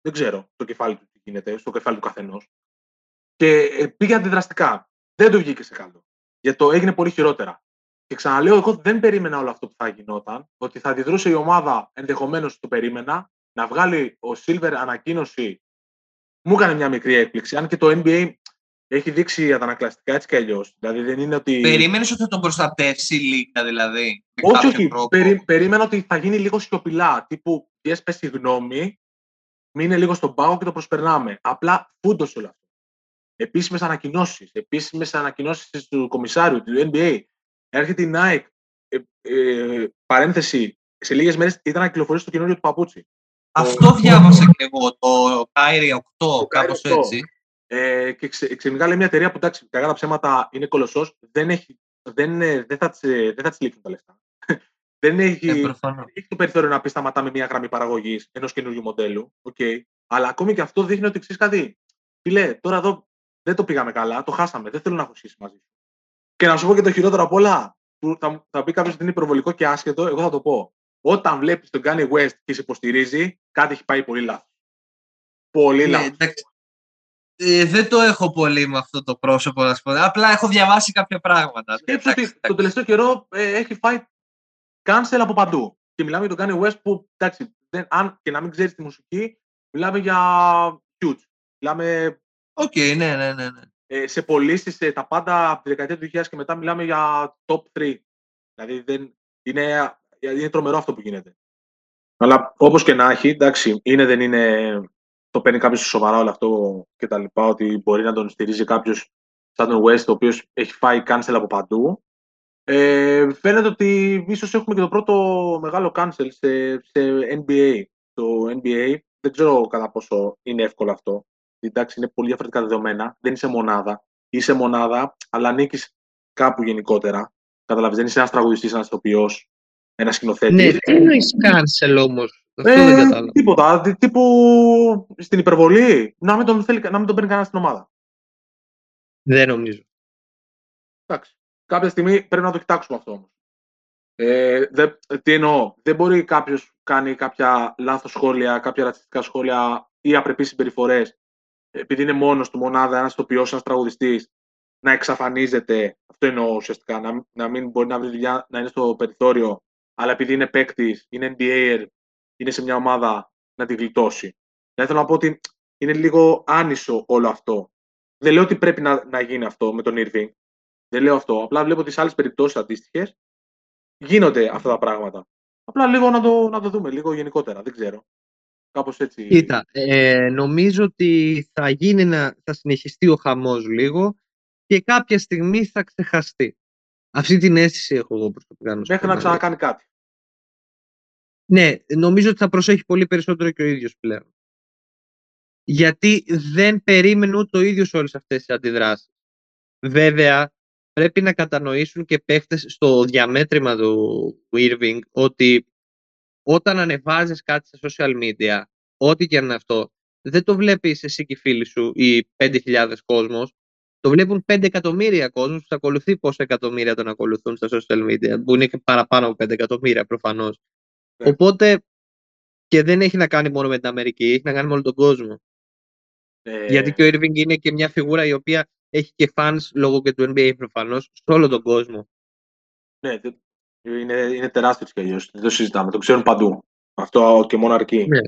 Δεν ξέρω το κεφάλι του τι γίνεται, στο κεφάλι του καθενός. Και ε, πήγε αντιδραστικά. Δεν του βγήκε σε καλό. Γιατί το έγινε πολύ χειρότερα. Και ξαναλέω, εγώ δεν περίμενα όλο αυτό που θα γινόταν, ότι θα αντιδρούσε η ομάδα, ενδεχομένως το περίμενα, να βγάλει ο Silver ανακοίνωση. Μου έκανε μια μικρή έκπληξη. Αν και το NBA έχει δείξει αντανακλαστικά έτσι κι αλλιώς. Δηλαδή δεν είναι ότι. Περίμενες ότι θα τον προστατεύσει η Λίγκα, δηλαδή. Όχι, όχι. Περί, περίμενα ότι θα γίνει λίγο σιωπηλά. Τύπου, πιέσαι πες συγγνώμη, μείνε λίγο στον πάγο και το προσπερνάμε. Απλά φούντωσε όλο αυτό. Επίσημες ανακοινώσεις, επίσημες ανακοινώσεις του κομισάριου, του NBA. Έρχεται η Nike. Ε, ε, παρένθεση, σε λίγες μέρες ήταν να κυκλοφορήσει το καινούριο του παπούτσι. Αυτό διάβασα και εγώ, το Kyrie 8, κάπως έτσι. Ε, και ξε, ξενικά λέει μια εταιρεία που εντάξει, κακά τα ψέματα είναι κολοσσός, δεν, έχει, δεν, δεν θα τη δεν θα λήξουν τα λεφτά. δεν έχει, ε, έχει το περιθώριο να πει σταματάμε μια γραμμή παραγωγής ενός καινούργιου μοντέλου. Okay. Αλλά ακόμη και αυτό δείχνει ότι ξέρεις κάτι. Φιλέ, τώρα εδώ δεν το πήγαμε καλά, το χάσαμε, δεν θέλω να έχω σχέση μαζί σου. Και να σου πω και το χειρότερο απ' όλα, που θα, θα πει κάποιος ότι είναι υπερβολικό και άσχετο, εγώ θα το πω. Όταν βλέπεις τον Kanye West και σε υποστηρίζει, κάτι έχει πάει πολύ λάθος. Πολύ ναι, λάθος. Ε, δεν το έχω πολύ με αυτό το πρόσωπο, να σου πω. Απλά έχω διαβάσει κάποια πράγματα. Σκέψου ότι το τελευταίο καιρό ε, έχει φάει cancel από παντού. Και μιλάμε για τον Kanye West που, εντάξει, δεν, αν και να μην ξέρεις τη μουσική, μιλάμε για huge. Μιλάμε. Οκέι, okay, ναι, ναι, ναι. ναι. Ε, σε πωλήσεις, ε, τα πάντα από τη δεκαετία του 2000 και μετά μιλάμε για top 3. Δηλαδή δεν, είναι, είναι τρομερό αυτό που γίνεται. Αλλά όπως και να έχει, εντάξει, είναι δεν είναι το παίρνει κάποιος σοβαρά όλο αυτό και τα λοιπά, ότι μπορεί να τον στηρίζει κάποιος σαν τον West, ο οποίος έχει φάει cancel από παντού. Ε, φαίνεται ότι ίσως έχουμε και το πρώτο μεγάλο cancel σε, σε NBA. Το NBA δεν ξέρω κατά πόσο είναι εύκολο αυτό. Εντάξει, είναι πολύ διαφορετικά δεδομένα. Δεν είσαι μονάδα. Είσαι μονάδα, αλλά ανήκεις κάπου γενικότερα. Καταλαβαίνετε, δεν είσαι ένας τραγουδιστής, ένας ηθοποιός, ένας σκηνοθέτης. Ναι, τι εννοείς cancel όμω. Ε, τίποτα. Τύπου στην υπερβολή να μην τον, θέλει, να μην τον παίρνει κανένας στην ομάδα. Δεν νομίζω. Εντάξει. Κάποια στιγμή πρέπει να το κοιτάξουμε αυτό όμως. Ε, τι εννοώ. Δεν μπορεί κάποιος κάνει κάποια λάθος σχόλια, κάποια ρατσιστικά σχόλια ή απρεπείς συμπεριφορές επειδή είναι μόνος του μονάδα, ένας τοπιό, ένας τραγουδιστής, να εξαφανίζεται. Αυτό εννοώ ουσιαστικά. Να, να μην μπορεί να βρει δουλειά, να είναι στο περιθώριο, αλλά επειδή είναι παίκτης, είναι NBA, είναι σε μια ομάδα να την γλιτώσει. Δηλαδή θέλω να πω ότι είναι λίγο άνισο όλο αυτό. Δεν λέω ότι πρέπει να, να γίνει αυτό με τον Irving. Δεν λέω αυτό. Απλά βλέπω ότι σε άλλες περιπτώσεις αντίστοιχες γίνονται αυτά τα πράγματα. Απλά λίγο να το, να το δούμε, λίγο γενικότερα. Δεν ξέρω. Κάπως έτσι. Κοίτα, ε, νομίζω ότι θα, γίνει να, θα συνεχιστεί ο χαμός λίγο και κάποια στιγμή θα ξεχαστεί. Αυτή την αίσθηση έχω εγώ προσωπικά. Μέχρι να ξανακάνει κάτι. Ναι, νομίζω ότι θα προσέχει πολύ περισσότερο και ο ίδιος πλέον. Γιατί δεν περίμενε ούτε ο ίδιος όλες αυτές τις αντιδράσεις. Βέβαια, πρέπει να κατανοήσουν και παίχτες στο διαμέτρημα του Irving ότι όταν ανεβάζεις κάτι στα social media, ό,τι και αν είναι αυτό, δεν το βλέπεις εσύ και οι φίλοι σου ή 5.000 κόσμος, το βλέπουν 5 εκατομμύρια κόσμος που θα ακολουθεί πόσα εκατομμύρια τον ακολουθούν στα social media, που είναι και παραπάνω από 5 εκατομμύρια προφανώς. Ναι. Οπότε και δεν έχει να κάνει μόνο με την Αμερική, έχει να κάνει με όλο τον κόσμο. Ε... Γιατί και ο Irving είναι και μια φιγούρα η οποία έχει και fans λόγω και του NBA προφανώς σε όλο τον κόσμο. Ναι, είναι, είναι τεράστιος κι αλλιώς. Δεν το συζητάμε. Το ξέρουν παντού. Αυτό και μόνο αρκεί. Ναι.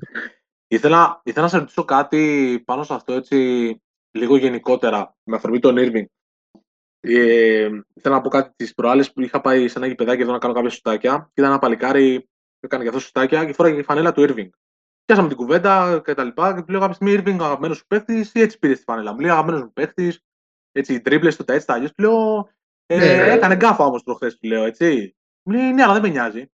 Ήθελα, ήθελα να σε ρωτήσω κάτι πάνω σε αυτό έτσι λίγο γενικότερα με αφορμή τον Irving. Ε, ήθελα να πω κάτι τις προάλλες που είχα πάει σε ένα γηπεδάκι εδώ να κάνω κάποια σουτάκια και ήταν ένα παλικάρι που έκανε και αυτό σουτάκια και φόραγε η φανέλα του Irving. Πιάσαμε την κουβέντα και τα λοιπά και του λέω κάποια στιγμή Irving αγαπημένος σου παίχτη ή έτσι πήρε τη φανέλα. Μου λέει αγαπημένος μου παίχτη, έτσι τρίπλε του τα έτσι τα αλλιώς. Του λέω ε, ναι. έκανε γκάφα όμως προχθέ του λέω έτσι. Μου λέει ναι, αλλά δεν με νοιάζει.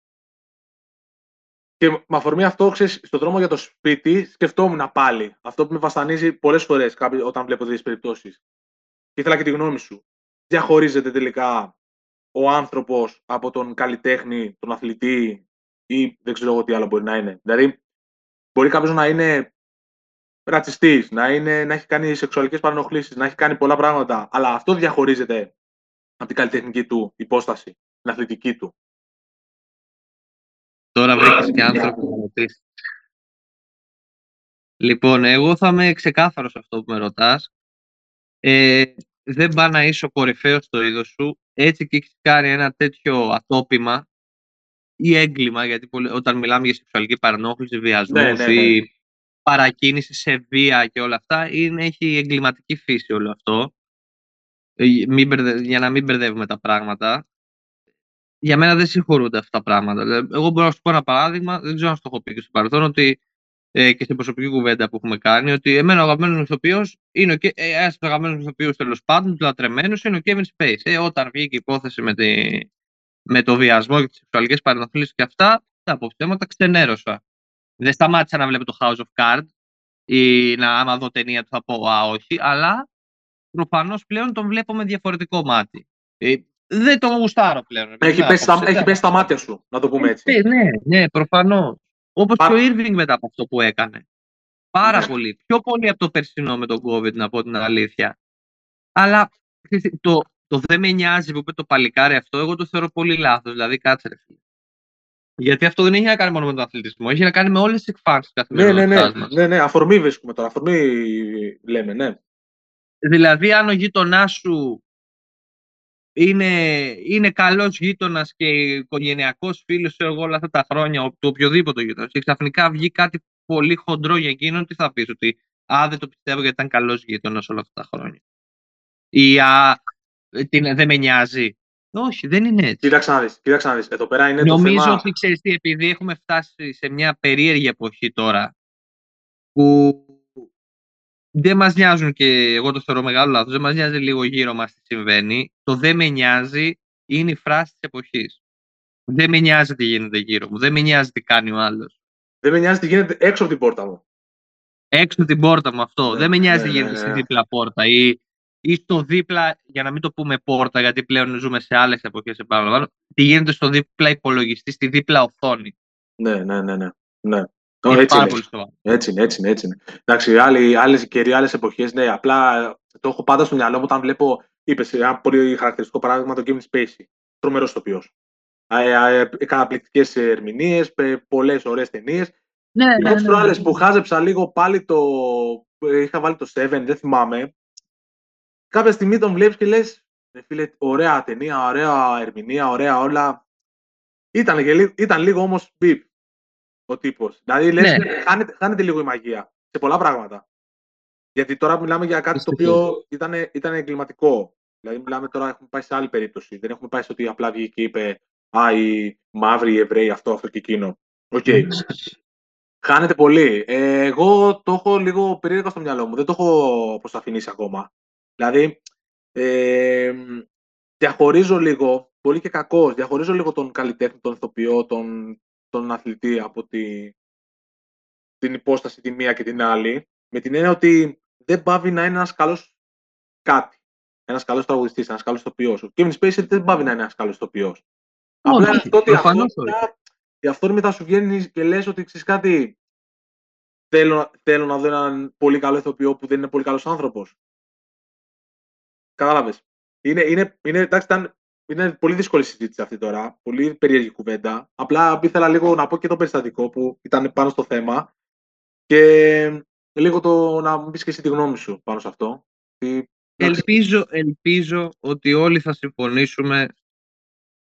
Και με αφορμή αυτό, ξέρεις, στον δρόμο για το σπίτι, σκεφτόμουν πάλι αυτό που με βασανίζει πολλές φορές όταν βλέπω τέτοιες περιπτώσεις. Και ήθελα και τη γνώμη σου. Διαχωρίζεται τελικά ο άνθρωπος από τον καλλιτέχνη, τον αθλητή ή δεν ξέρω εγώ τι άλλο μπορεί να είναι. Δηλαδή, μπορεί κάποιος να είναι ρατσιστής, να, να έχει κάνει σεξουαλικές παρενοχλήσεις, να έχει κάνει πολλά πράγματα, αλλά αυτό διαχωρίζεται από την καλλιτεχνική του υπόσταση, την αθλητική του. Τώρα βρήκες και άνθρωπος να ρωτήσει. Λοιπόν, εγώ θα είμαι ξεκάθαρος σε αυτό που με ρωτάς. Ε, δεν πάει να είσαι ο κορυφαίος στο είδος σου, έτσι και έχεις κάνει ένα τέτοιο ατόπιμα ή έγκλημα, γιατί όταν μιλάμε για σεξουαλική παρενόχληση, βιασμούς ναι, ναι, ή ναι. παρακίνηση σε βία και όλα αυτά, είναι, έχει εγκληματική φύση όλο αυτό. ε, για να μην μπερδεύουμε τα πράγματα, για μένα δεν συγχωρούνται αυτά τα πράγματα. Εγώ μπορώ να σου πω ένα παράδειγμα, δεν ξέρω αν το έχω πει και στο παρελθόν, ότι ε, και στην προσωπική κουβέντα που έχουμε κάνει, ότι εμένα ο αγαπημένος ηθοποιός είναι ο, ε, ένας αγαπημένο ηθοποιό τέλος πάντων, του λατρεμένου, είναι ο Kevin Space. Ε, όταν βγήκε η υπόθεση με, τη, με το βιασμό και τις σεξουαλικές παρενοχλήσεις και αυτά, τα αποθέματα ξενέρωσα. Δεν σταμάτησα να βλέπω το House of Cards ή να άμα δω ταινία του θα πω α, όχι, αλλά προφανώς πλέον τον βλέπω με διαφορετικό μάτι. Ε, δεν τον γουστάρω πλέον. Έχει, πέσει, στα, έχει πέσει στα μάτια σου, να το πούμε έτσι. Ε, ναι, ναι, προφανώς. Όπως και ο Irving μετά από αυτό που έκανε. Πάρα ναι. πολύ. Πιο πολύ από το περσινό με τον COVID, να πω την αλήθεια. Αλλά το, το δεν με νοιάζει που είπε το παλικάρι αυτό, εγώ το θεωρώ πολύ λάθος. Δηλαδή, κάτσε ρε φίλε. Γιατί αυτό δεν έχει να κάνει μόνο με τον αθλητισμό, έχει να κάνει με όλες τις εκφάνσεις του ναι, ναι, ναι, ναι, ναι, αφορμή βρίσκουμε τώρα. Αφορμή λέμε, ναι. Δηλαδή, αν ο γείτονάς σου είναι, είναι καλός γείτονας και οικογενειακός φίλος εγώ όλα αυτά τα χρόνια, του οποιοδήποτε γείτονας, και ξαφνικά βγει κάτι πολύ χοντρό για εκείνον, τι θα πεις, Ότι Α, δεν το πιστεύω γιατί ήταν καλός γείτονας όλα αυτά τα χρόνια. Ή Α, την, δεν με νοιάζει. Όχι, δεν είναι έτσι. Κοίταξε να δεις, κοίταξε να δεις. Εδώ πέρα είναι Νομίζω το θέμα... ότι ξέρεις τι, επειδή έχουμε φτάσει σε μια περίεργη εποχή τώρα, που δεν μας νοιάζουν και εγώ το θεωρώ μεγάλο λάθος, δεν μας νοιάζει λίγο γύρω μας τι συμβαίνει. Το δεν με νοιάζει είναι η φράση της εποχής. Δεν με νοιάζει τι γίνεται γύρω μου, δεν με νοιάζει τι κάνει ο άλλος. Δεν με νοιάζει τι γίνεται έξω από την πόρτα μου. Έξω από την πόρτα μου αυτό. Ναι, δεν με νοιάζει ναι, τι γίνεται ναι, στη δίπλα πόρτα ή, ή στο δίπλα, για να μην το πούμε πόρτα, γιατί πλέον ζούμε σε άλλες εποχές επάνω. Τι γίνεται στο δίπλα υπολογιστή, στη δίπλα οθόνη. Ναι, ναι, ναι. ναι. ναι. Είναι έτσι, είναι. έτσι είναι, έτσι είναι, έτσι είναι. Εντάξει, άλλες καιροί, άλλες εποχές, ναι, απλά το έχω πάντα στο μυαλό μου όταν βλέπω, είπες, ένα πολύ χαρακτηριστικό παράδειγμα, το Kevin Spacey, τρομερός τοπιός. Καταπληκτικές ερμηνείες, πολλές ωραίες ταινίες. Ναι, ναι, ναι, ναι, ναι. που χάζεψα λίγο πάλι το. Είχα βάλει το 7, δεν θυμάμαι. Κάποια στιγμή τον βλέπεις και λες: Φίλε, ωραία ταινία, ωραία ερμηνεία, ωραία όλα. Ήταν, ήταν λίγο όμως μπιπ ο τύπος. Δηλαδή, λες, ναι. χάνεται, χάνεται λίγο η μαγεία σε πολλά πράγματα. Γιατί τώρα μιλάμε για κάτι το οποίο ήταν, ήταν εγκληματικό. Δηλαδή, μιλάμε τώρα, έχουμε πάει σε άλλη περίπτωση. Δεν έχουμε πάει στο ότι απλά βγήκε και είπε Α, οι μαύροι, οι Εβραίοι, αυτό, αυτό και εκείνο. Οκέι. Okay. Χάνεται πολύ. Ε, εγώ το έχω λίγο περίεργα στο μυαλό μου. Δεν το έχω αποσαφηνίσει ακόμα. Δηλαδή, ε, διαχωρίζω λίγο, πολύ και κακώς, διαχωρίζω λίγο τον καλλιτέχνη, τον ηθοποιό, τον τον αθλητή από τη, την υπόσταση τη μία και την άλλη, με την έννοια ότι δεν πάβει να είναι ένας καλός κάτι. Ένας καλός τραγουδιστής, ένας καλός τοπιός. Ο Kevin Spacey δεν πάβει να είναι ένας καλός τοπιός. Απλά αυτό ότι η αυθόρμητα σου βγαίνει και λες ότι ξέρεις κάτι, θέλω, θέλω να δω έναν πολύ καλό ηθοποιό που δεν είναι πολύ καλός άνθρωπος. Κατάλαβες. Είναι, είναι, είναι, εντάξει, ήταν είναι πολύ δύσκολη συζήτηση αυτή τώρα. Πολύ περίεργη κουβέντα. Απλά ήθελα λίγο να πω και το περιστατικό που ήταν πάνω στο θέμα και λίγο το να μου πεις και εσύ τη γνώμη σου πάνω σε αυτό. Ελπίζω, ελπίζω ότι όλοι θα συμφωνήσουμε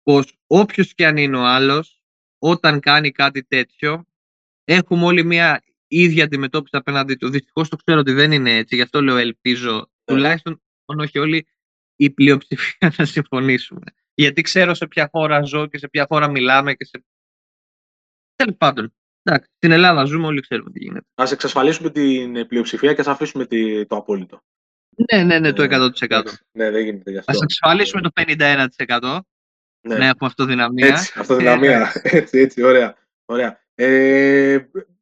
πως όποιος και αν είναι ο άλλος, όταν κάνει κάτι τέτοιο, έχουμε όλοι μια ίδια αντιμετώπιση απέναντι του. Δυστυχώς το ξέρω ότι δεν είναι έτσι, γι' αυτό λέω ελπίζω. Yeah. Ναι. Τουλάχιστον, όχι όλοι, η πλειοψηφία να συμφωνήσουμε. Γιατί ξέρω σε ποια χώρα ζω και σε ποια χώρα μιλάμε και σε. Τέλος πάντων. Εντάξει, στην Ελλάδα ζούμε, όλοι ξέρουμε τι γίνεται. Α εξασφαλίσουμε την πλειοψηφία και ας αφήσουμε το απόλυτο. Ναι, ναι, ναι, το 100%. ναι, δεν γίνεται γι' αυτό. Α εξασφαλίσουμε το 51%. Ναι, ναι έχουμε αυτοδυναμία. Έτσι, αυτοδυναμία. έτσι, έτσι, ωραία. ωραία. Ε,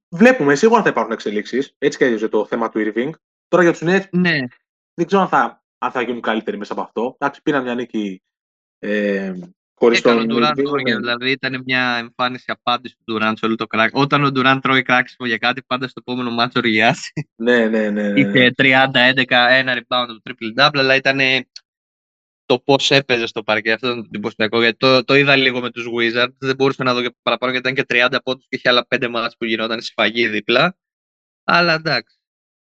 βλέπουμε, σίγουρα θα υπάρχουν εξελίξεις. Έτσι και έτσι το θέμα του Irving. Τώρα για τους Nets, ναι. δεν ξέρω αν θα, αν θα γίνουν καλύτεροι μέσα από αυτό. Εντάξει, πήραν μια νίκη ε, χωρίς τον Ντουράν δηλαδή ήταν μια εμφάνιση απάντηση του Ντουράν σε όλο το κράξιμο. Όταν ο Ντουράν τρώει κράξιμο για κάτι, πάντα στο επόμενο μάτσο οργιάσει. Ναι, ναι, ναι. ναι, Είχε 30-11, ένα rebound του triple double, αλλά ήταν το πώς έπαιζε στο παρκέ. Αυτό ήταν το εντυπωσιακό. Γιατί το, το είδα λίγο με τους Wizards. Δεν μπορούσα να δω και παραπάνω γιατί ήταν και 30 πόντους και είχε άλλα 5 μάτς που γινόταν σφαγή δίπλα. Αλλά εντάξει.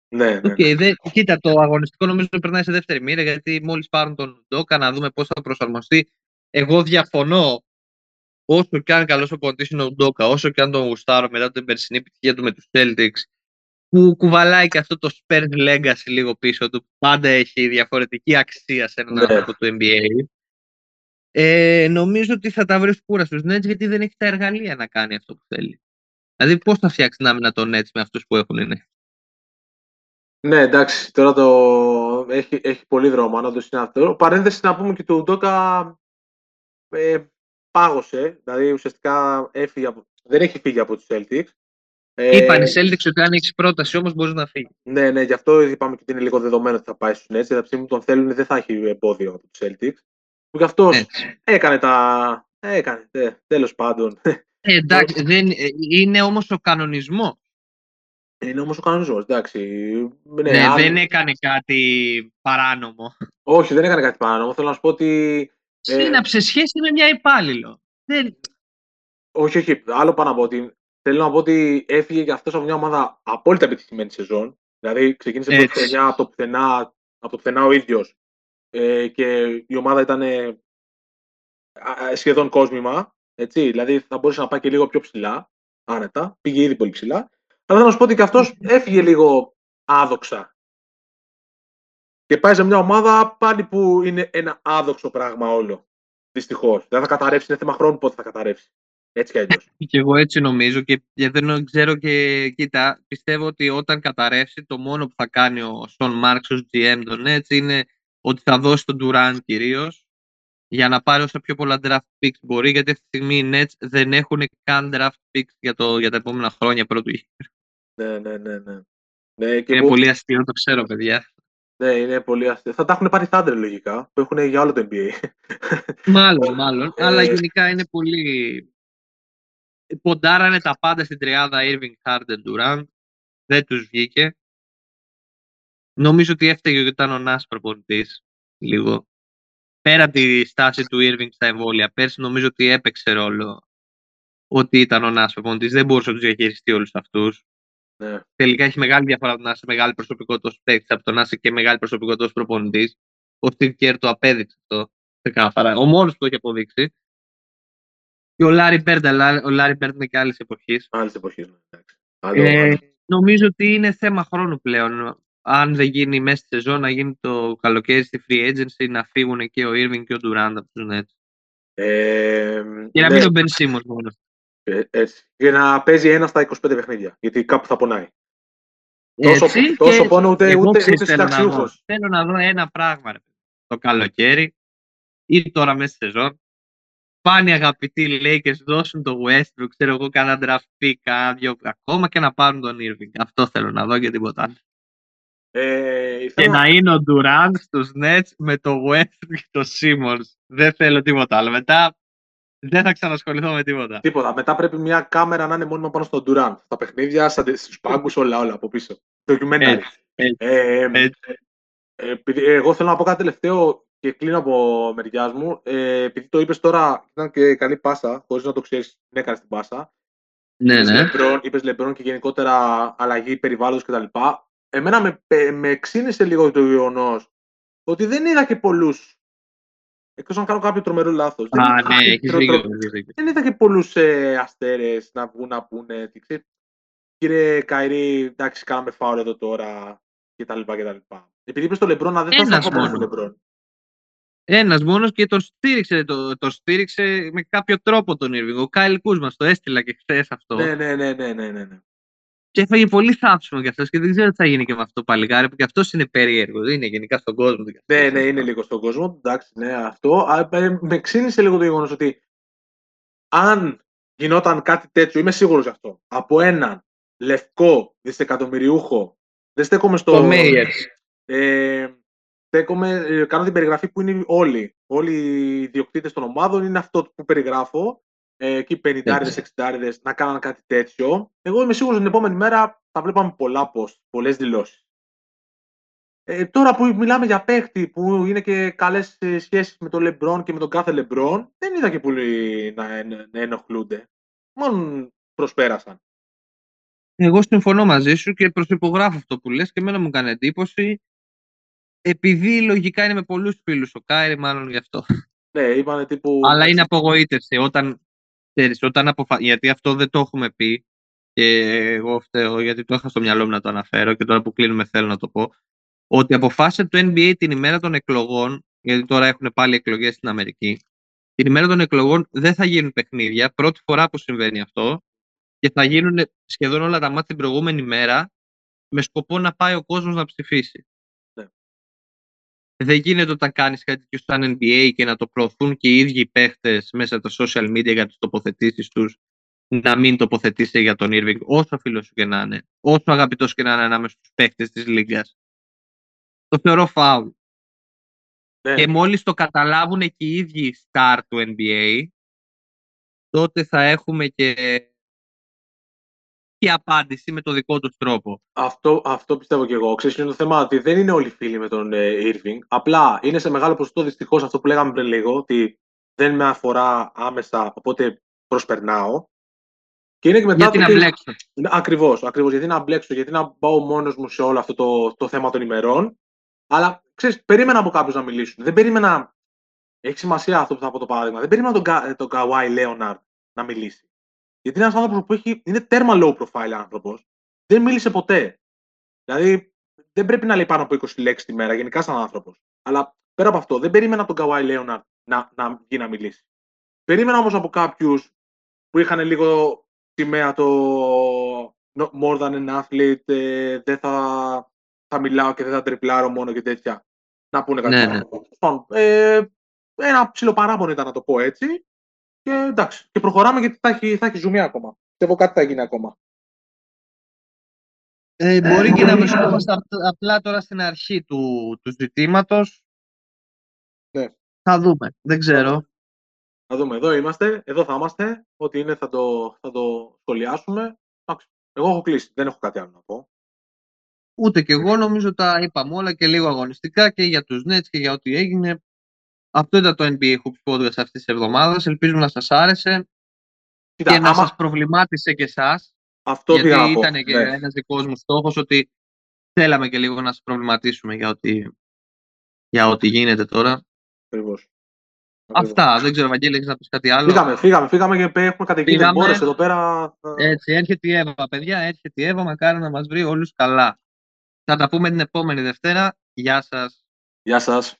Ναι, ναι. Okay, δε, κοίτα, το αγωνιστικό νομίζω ότι περνάει σε δεύτερη μοίρα γιατί μόλις πάρουν τον Ντόκα να δούμε πώς θα προσαρμοστεί. Εγώ διαφωνώ όσο και αν καλός ο ποντή είναι ο Ντόκα, όσο και αν τον γουστάρω μετά την περσινή επιτυχία του με τους Celtics, που κουβαλάει και αυτό το Spurs Legacy λίγο πίσω του. Πάντα έχει διαφορετική αξία σε έναν ναι. άνθρωπο του NBA. Ε, νομίζω ότι θα τα βρει κούρα στους Nets γιατί δεν έχει τα εργαλεία να κάνει αυτό που θέλει. Δηλαδή πώς θα φτιάξει την άμυνα των Nets με αυτούς που έχουν είναι. Ναι, εντάξει, τώρα το έχει, έχει πολύ δρόμο, αν όντως είναι αυτό. Παρένθεση να πούμε και του Ντόκα ε, πάγωσε, δηλαδή ουσιαστικά έφυγε από, δεν έχει φύγει από τους Celtics. Ε, Είπαν οι Celtics ότι αν έχεις πρόταση όμως μπορείς να φύγεις. Ναι, ναι, γι' αυτό είπαμε και ότι είναι λίγο δεδομένο ότι θα πάει στους Nets. Γιατί που τον θέλουν δεν θα έχει εμπόδιο από τους Celtics. Που γι' αυτός έκανε τα... Έκανε, τε, τέλος πάντων. Ε, εντάξει, δεν, ε, είναι όμως ο κανονισμός. Είναι όμως ο κανονισμός, εντάξει. Ναι, ναι δεν έκανε κάτι παράνομο. Όχι, δεν έκανε κάτι παράνομο. Θέλω να σου πω ότι... Ε, Σύναψε σχέση με μια υπάλληλο. Δεν... Όχι, όχι. Άλλο πάνω από ότι θέλω να πω ότι έφυγε και αυτός από μια ομάδα απόλυτα επιτυχημένη σεζόν. Δηλαδή ξεκίνησε πρώτη χρονιά από το πουθενά, από το πουθενά ο ίδιος ε, και η ομάδα ήταν ε, σχεδόν κόσμημα. Έτσι, δηλαδή θα μπορούσε να πάει και λίγο πιο ψηλά, άνετα. Πήγε ήδη πολύ ψηλά. Αλλά θέλω να σου πω ότι και αυτός έφυγε λίγο άδοξα. Και πάει σε μια ομάδα πάλι που είναι ένα άδοξο πράγμα όλο. Δυστυχώς. Δεν θα καταρρεύσει, είναι θέμα χρόνου πότε θα καταρρεύσει. Έτσι κι αλλιώς. και εγώ έτσι νομίζω και δεν ξέρω και κοίτα, πιστεύω ότι όταν καταρρεύσει το μόνο που θα κάνει ο Σον Μάρξ ως GM τον έτσι είναι ότι θα δώσει τον Durant κυρίως για να πάρει όσο πιο πολλά draft picks μπορεί γιατί αυτή τη στιγμή οι Nets δεν έχουν καν draft picks για, το, για τα επόμενα χρόνια πρώτου γύρου. Ναι, ναι, ναι. ναι. ναι είναι πολύ αστείο, το ξέρω παιδιά. Ναι, είναι πολύ αστείο. Θα τα έχουν πάρει Thunder λογικά, που έχουν για όλο το NBA. Μάλλον, μάλλον. Ε, αλλά γενικά είναι πολύ ποντάρανε τα πάντα στην τριάδα Irving Harden Durant. Δεν τους βγήκε. Νομίζω ότι έφταιγε ότι ήταν ο Νάς προπονητής λίγο. Πέρα από τη στάση του Irving στα εμβόλια, πέρσι νομίζω ότι έπαιξε ρόλο ότι ήταν ο Νάς προπονητής. Δεν μπορούσε να τους διαχειριστεί όλους αυτούς. Ναι. Τελικά έχει μεγάλη διαφορά από το να είσαι μεγάλη προσωπικότητα ως παίκτης από το να είσαι και μεγάλη προσωπικότητα ως προπονητής. Ο Steve Kerr το απέδειξε αυτό ξεκάθαρα. Ο μόνος που το έχει αποδείξει. Και ο Λάρι Μπέρντ, αλλά ο Λάρι Μπέρντ είναι και άλλης εποχής. Άλλης εποχής, ναι. Ε, νομίζω ότι είναι θέμα χρόνου πλέον. Αν δεν γίνει μέσα στη σεζόν, να γίνει το καλοκαίρι στη free agency, να φύγουν και ο Irving και ο Durant από τους Nets. Ε, και να μην τον Ben Simmons μόνο. Ε, έτσι. Για να παίζει ένα στα 25 παιχνίδια. Γιατί κάπου θα πονάει. Τόσο, έτσι, τόσο πόνο ούτε, ούτε, ούτε συνταξιούχος. Θέλω να δω ένα πράγμα. Ρε. Το καλοκαίρι ή τώρα μέσα στη σεζόν πάνε οι αγαπητοί Lakers, δώσουν το Westbrook, ξέρω εγώ, κάνα draft pick, κάνα δυο ακόμα και να πάρουν τον Irving. Αυτό θέλω να δω και τίποτα άλλο. Ε, και να είναι ο Durant στους Nets με το Westbrook και το Simmons. Δεν θέλω τίποτα άλλο. Μετά δεν θα ξανασχοληθώ με τίποτα. Τίποτα. Μετά πρέπει μια κάμερα να είναι μόνιμα πάνω στον Durant. Τα παιχνίδια, στους πάγκους, όλα, όλα από πίσω. Documentary. Ε, ε, ε, εγώ θέλω να πω κάτι τελευταίο και κλείνω από μεριά μου. Ε, επειδή το είπες τώρα, ήταν και καλή πάσα, χωρίς να το ξέρεις, την έκανες την πάσα. Ναι, ναι. Είπες Λεμπρόν και γενικότερα αλλαγή περιβάλλοντος κτλ. Εμένα με, με ξύνησε λίγο το γεγονός ότι δεν είδα και πολλούς. Εκτός αν κάνω κάποιο τρομερό λάθος. Α, ναι, έχεις δίκιο, Δεν είδα και πολλούς ε, αστέρες να βγουν να πούνε. Κύριε Kyrie, εντάξει, κάναμε φάουλ εδώ τώρα κτλ. Επειδή είπες στο Λεμπρόν, να δεν θα πω Λεμπρόν. Ένας μόνος και τον στήριξε, το, το στήριξε με κάποιο τρόπο τον Irving. Ο Κάιλ Κούσμα το έστειλα και χθες αυτό. Ναι, ναι, ναι, ναι, ναι, ναι. Και έφαγε πολύ θάψιμο κι αυτός και δεν ξέρω τι θα γίνει και με αυτό το παλικάρι που κι αυτός είναι περίεργος. Δεν είναι γενικά στον κόσμο. Ναι, ναι, είναι λίγο στον κόσμο. Εντάξει, ναι, αυτό. Ε, με ξύνησε λίγο το γεγονός ότι αν γινόταν κάτι τέτοιο, είμαι σίγουρος γι' αυτό, από έναν λευκό δισεκατομμυριούχο, δεν στέκομαι στο. Το ε, στέκομαι, ε, κάνω την περιγραφή που είναι όλοι. Όλοι οι ιδιοκτήτες των ομάδων είναι αυτό που περιγράφω. Ε, εκεί 50-60 να κάνουν κάτι τέτοιο. Εγώ είμαι σίγουρος την επόμενη μέρα θα βλέπαμε πολλά post, πολλές δηλώσεις. Ε, τώρα που μιλάμε για παίχτη που είναι και καλές ε, σχέσεις με τον Λεμπρόν και με τον κάθε Λεμπρόν, δεν είδα και πολλοί να, να ενοχλούνται. Μόνο προσπέρασαν. Εγώ συμφωνώ μαζί σου και προσυπογράφω αυτό που λες και εμένα μου κάνει εντύπωση επειδή λογικά είναι με πολλούς φίλους ο Κάιρι, μάλλον γι' αυτό. Ναι, είπανε τύπου... Αλλά είναι απογοήτευση. Όταν, ξέρεις, όταν αποφα... Γιατί αυτό δεν το έχουμε πει. και εγώ φταίω γιατί το είχα στο μυαλό μου να το αναφέρω και τώρα που κλείνουμε θέλω να το πω, ότι αποφάσισε το NBA την ημέρα των εκλογών, γιατί τώρα έχουν πάλι εκλογές στην Αμερική, την ημέρα των εκλογών δεν θα γίνουν παιχνίδια, πρώτη φορά που συμβαίνει αυτό, και θα γίνουν σχεδόν όλα τα μάτια την προηγούμενη μέρα, με σκοπό να πάει ο κόσμος να ψηφίσει. Ναι. Δεν γίνεται όταν κάνεις κάτι τέτοιο σαν NBA και να το προωθούν και οι ίδιοι οι παίχτες μέσα από τα social media για τις τοποθετήσεις τους να μην τοποθετήσει για τον Irving, όσο φίλος σου και να είναι, όσο αγαπητός και να είναι ανάμεσα στους παίχτες της Λίγκας. Το θεωρώ φάουλ. Ναι. Και μόλις το καταλάβουν και οι ίδιοι star του NBA, τότε θα έχουμε και και απάντηση με το δικό τους τρόπο. Αυτό, αυτό πιστεύω και εγώ. Ξέρεις, είναι το θέμα; Ότι δεν είναι όλοι φίλοι με τον ε, Irving. Απλά είναι σε μεγάλο ποσοστό δυστυχώς αυτό που λέγαμε πριν λίγο, ότι δεν με αφορά άμεσα, οπότε προσπερνάω. Και είναι και μετά γιατί να μπλέξω. Ακριβώς, ακριβώς, γιατί να μπλέξω, γιατί να πάω μόνος μου σε όλο αυτό το, το θέμα των ημερών. Αλλά ξέρεις, περίμενα από κάποιους να μιλήσουν. Δεν περίμενα. Έχει σημασία αυτό που θα πω το παράδειγμα. Δεν περίμενα τον, τον Καουάι Λέοναρντ να μιλήσει. Γιατί είναι ένας άνθρωπος που έχει, είναι τέρμα low profile άνθρωπος. Δεν μίλησε ποτέ. Δηλαδή δεν πρέπει να λέει πάνω από 20 λέξεις τη μέρα, γενικά σαν άνθρωπος. Αλλά πέρα από αυτό, δεν περίμενα τον Καουάι Λέοναρντ να, να βγει να μιλήσει. Περίμενα όμως από κάποιους που είχαν λίγο σημαία το more than an athlete, ε, δεν θα, θα μιλάω και δεν θα τριπλάρω μόνο και τέτοια. Να πούνε κάτι ναι, ναι. Λοιπόν, ε, ένα ψηλό παράπονο ήταν να το πω έτσι. Και εντάξει, και προχωράμε γιατί θα έχει, θα έχει ζουμιά ακόμα. Πιστεύω κάτι θα γίνει ακόμα. Ε, μπορεί και να βρισκόμαστε απλά τώρα στην αρχή του, του ζητήματος. Ναι. Θα δούμε. Δεν ξέρω. Θα δούμε. Εδώ είμαστε. Εδώ θα είμαστε. Ό,τι είναι θα το, θα το σχολιάσουμε. Εγώ έχω κλείσει. Δεν έχω κάτι άλλο να πω. Ούτε και εγώ νομίζω τα είπαμε όλα και λίγο αγωνιστικά και για τους Nets και για ό,τι έγινε. Αυτό ήταν το NBA Hoops Podcast αυτής της εβδομάδας. Ελπίζουμε να σας άρεσε Κοίτα, και να άμα... σας προβλημάτισε και εσάς. Αυτό γιατί ήταν και ναι. ένας δικός μου στόχος ότι θέλαμε και λίγο να σας προβληματίσουμε για ό,τι, για ό,τι γίνεται τώρα. Ακριβώς. Αυτά. Δεν ξέρω, Βαγγέλη, έχεις να πεις κάτι άλλο; Φύγαμε, φύγαμε, φύγαμε και έχουμε κατοικίδες μπόρες εδώ πέρα. Έτσι, έρχεται η Εύα, παιδιά, έρχεται η Εύα, μακάρι να μας βρει όλους καλά. Θα τα πούμε την επόμενη Δευτέρα. Γεια σας. Γεια σας.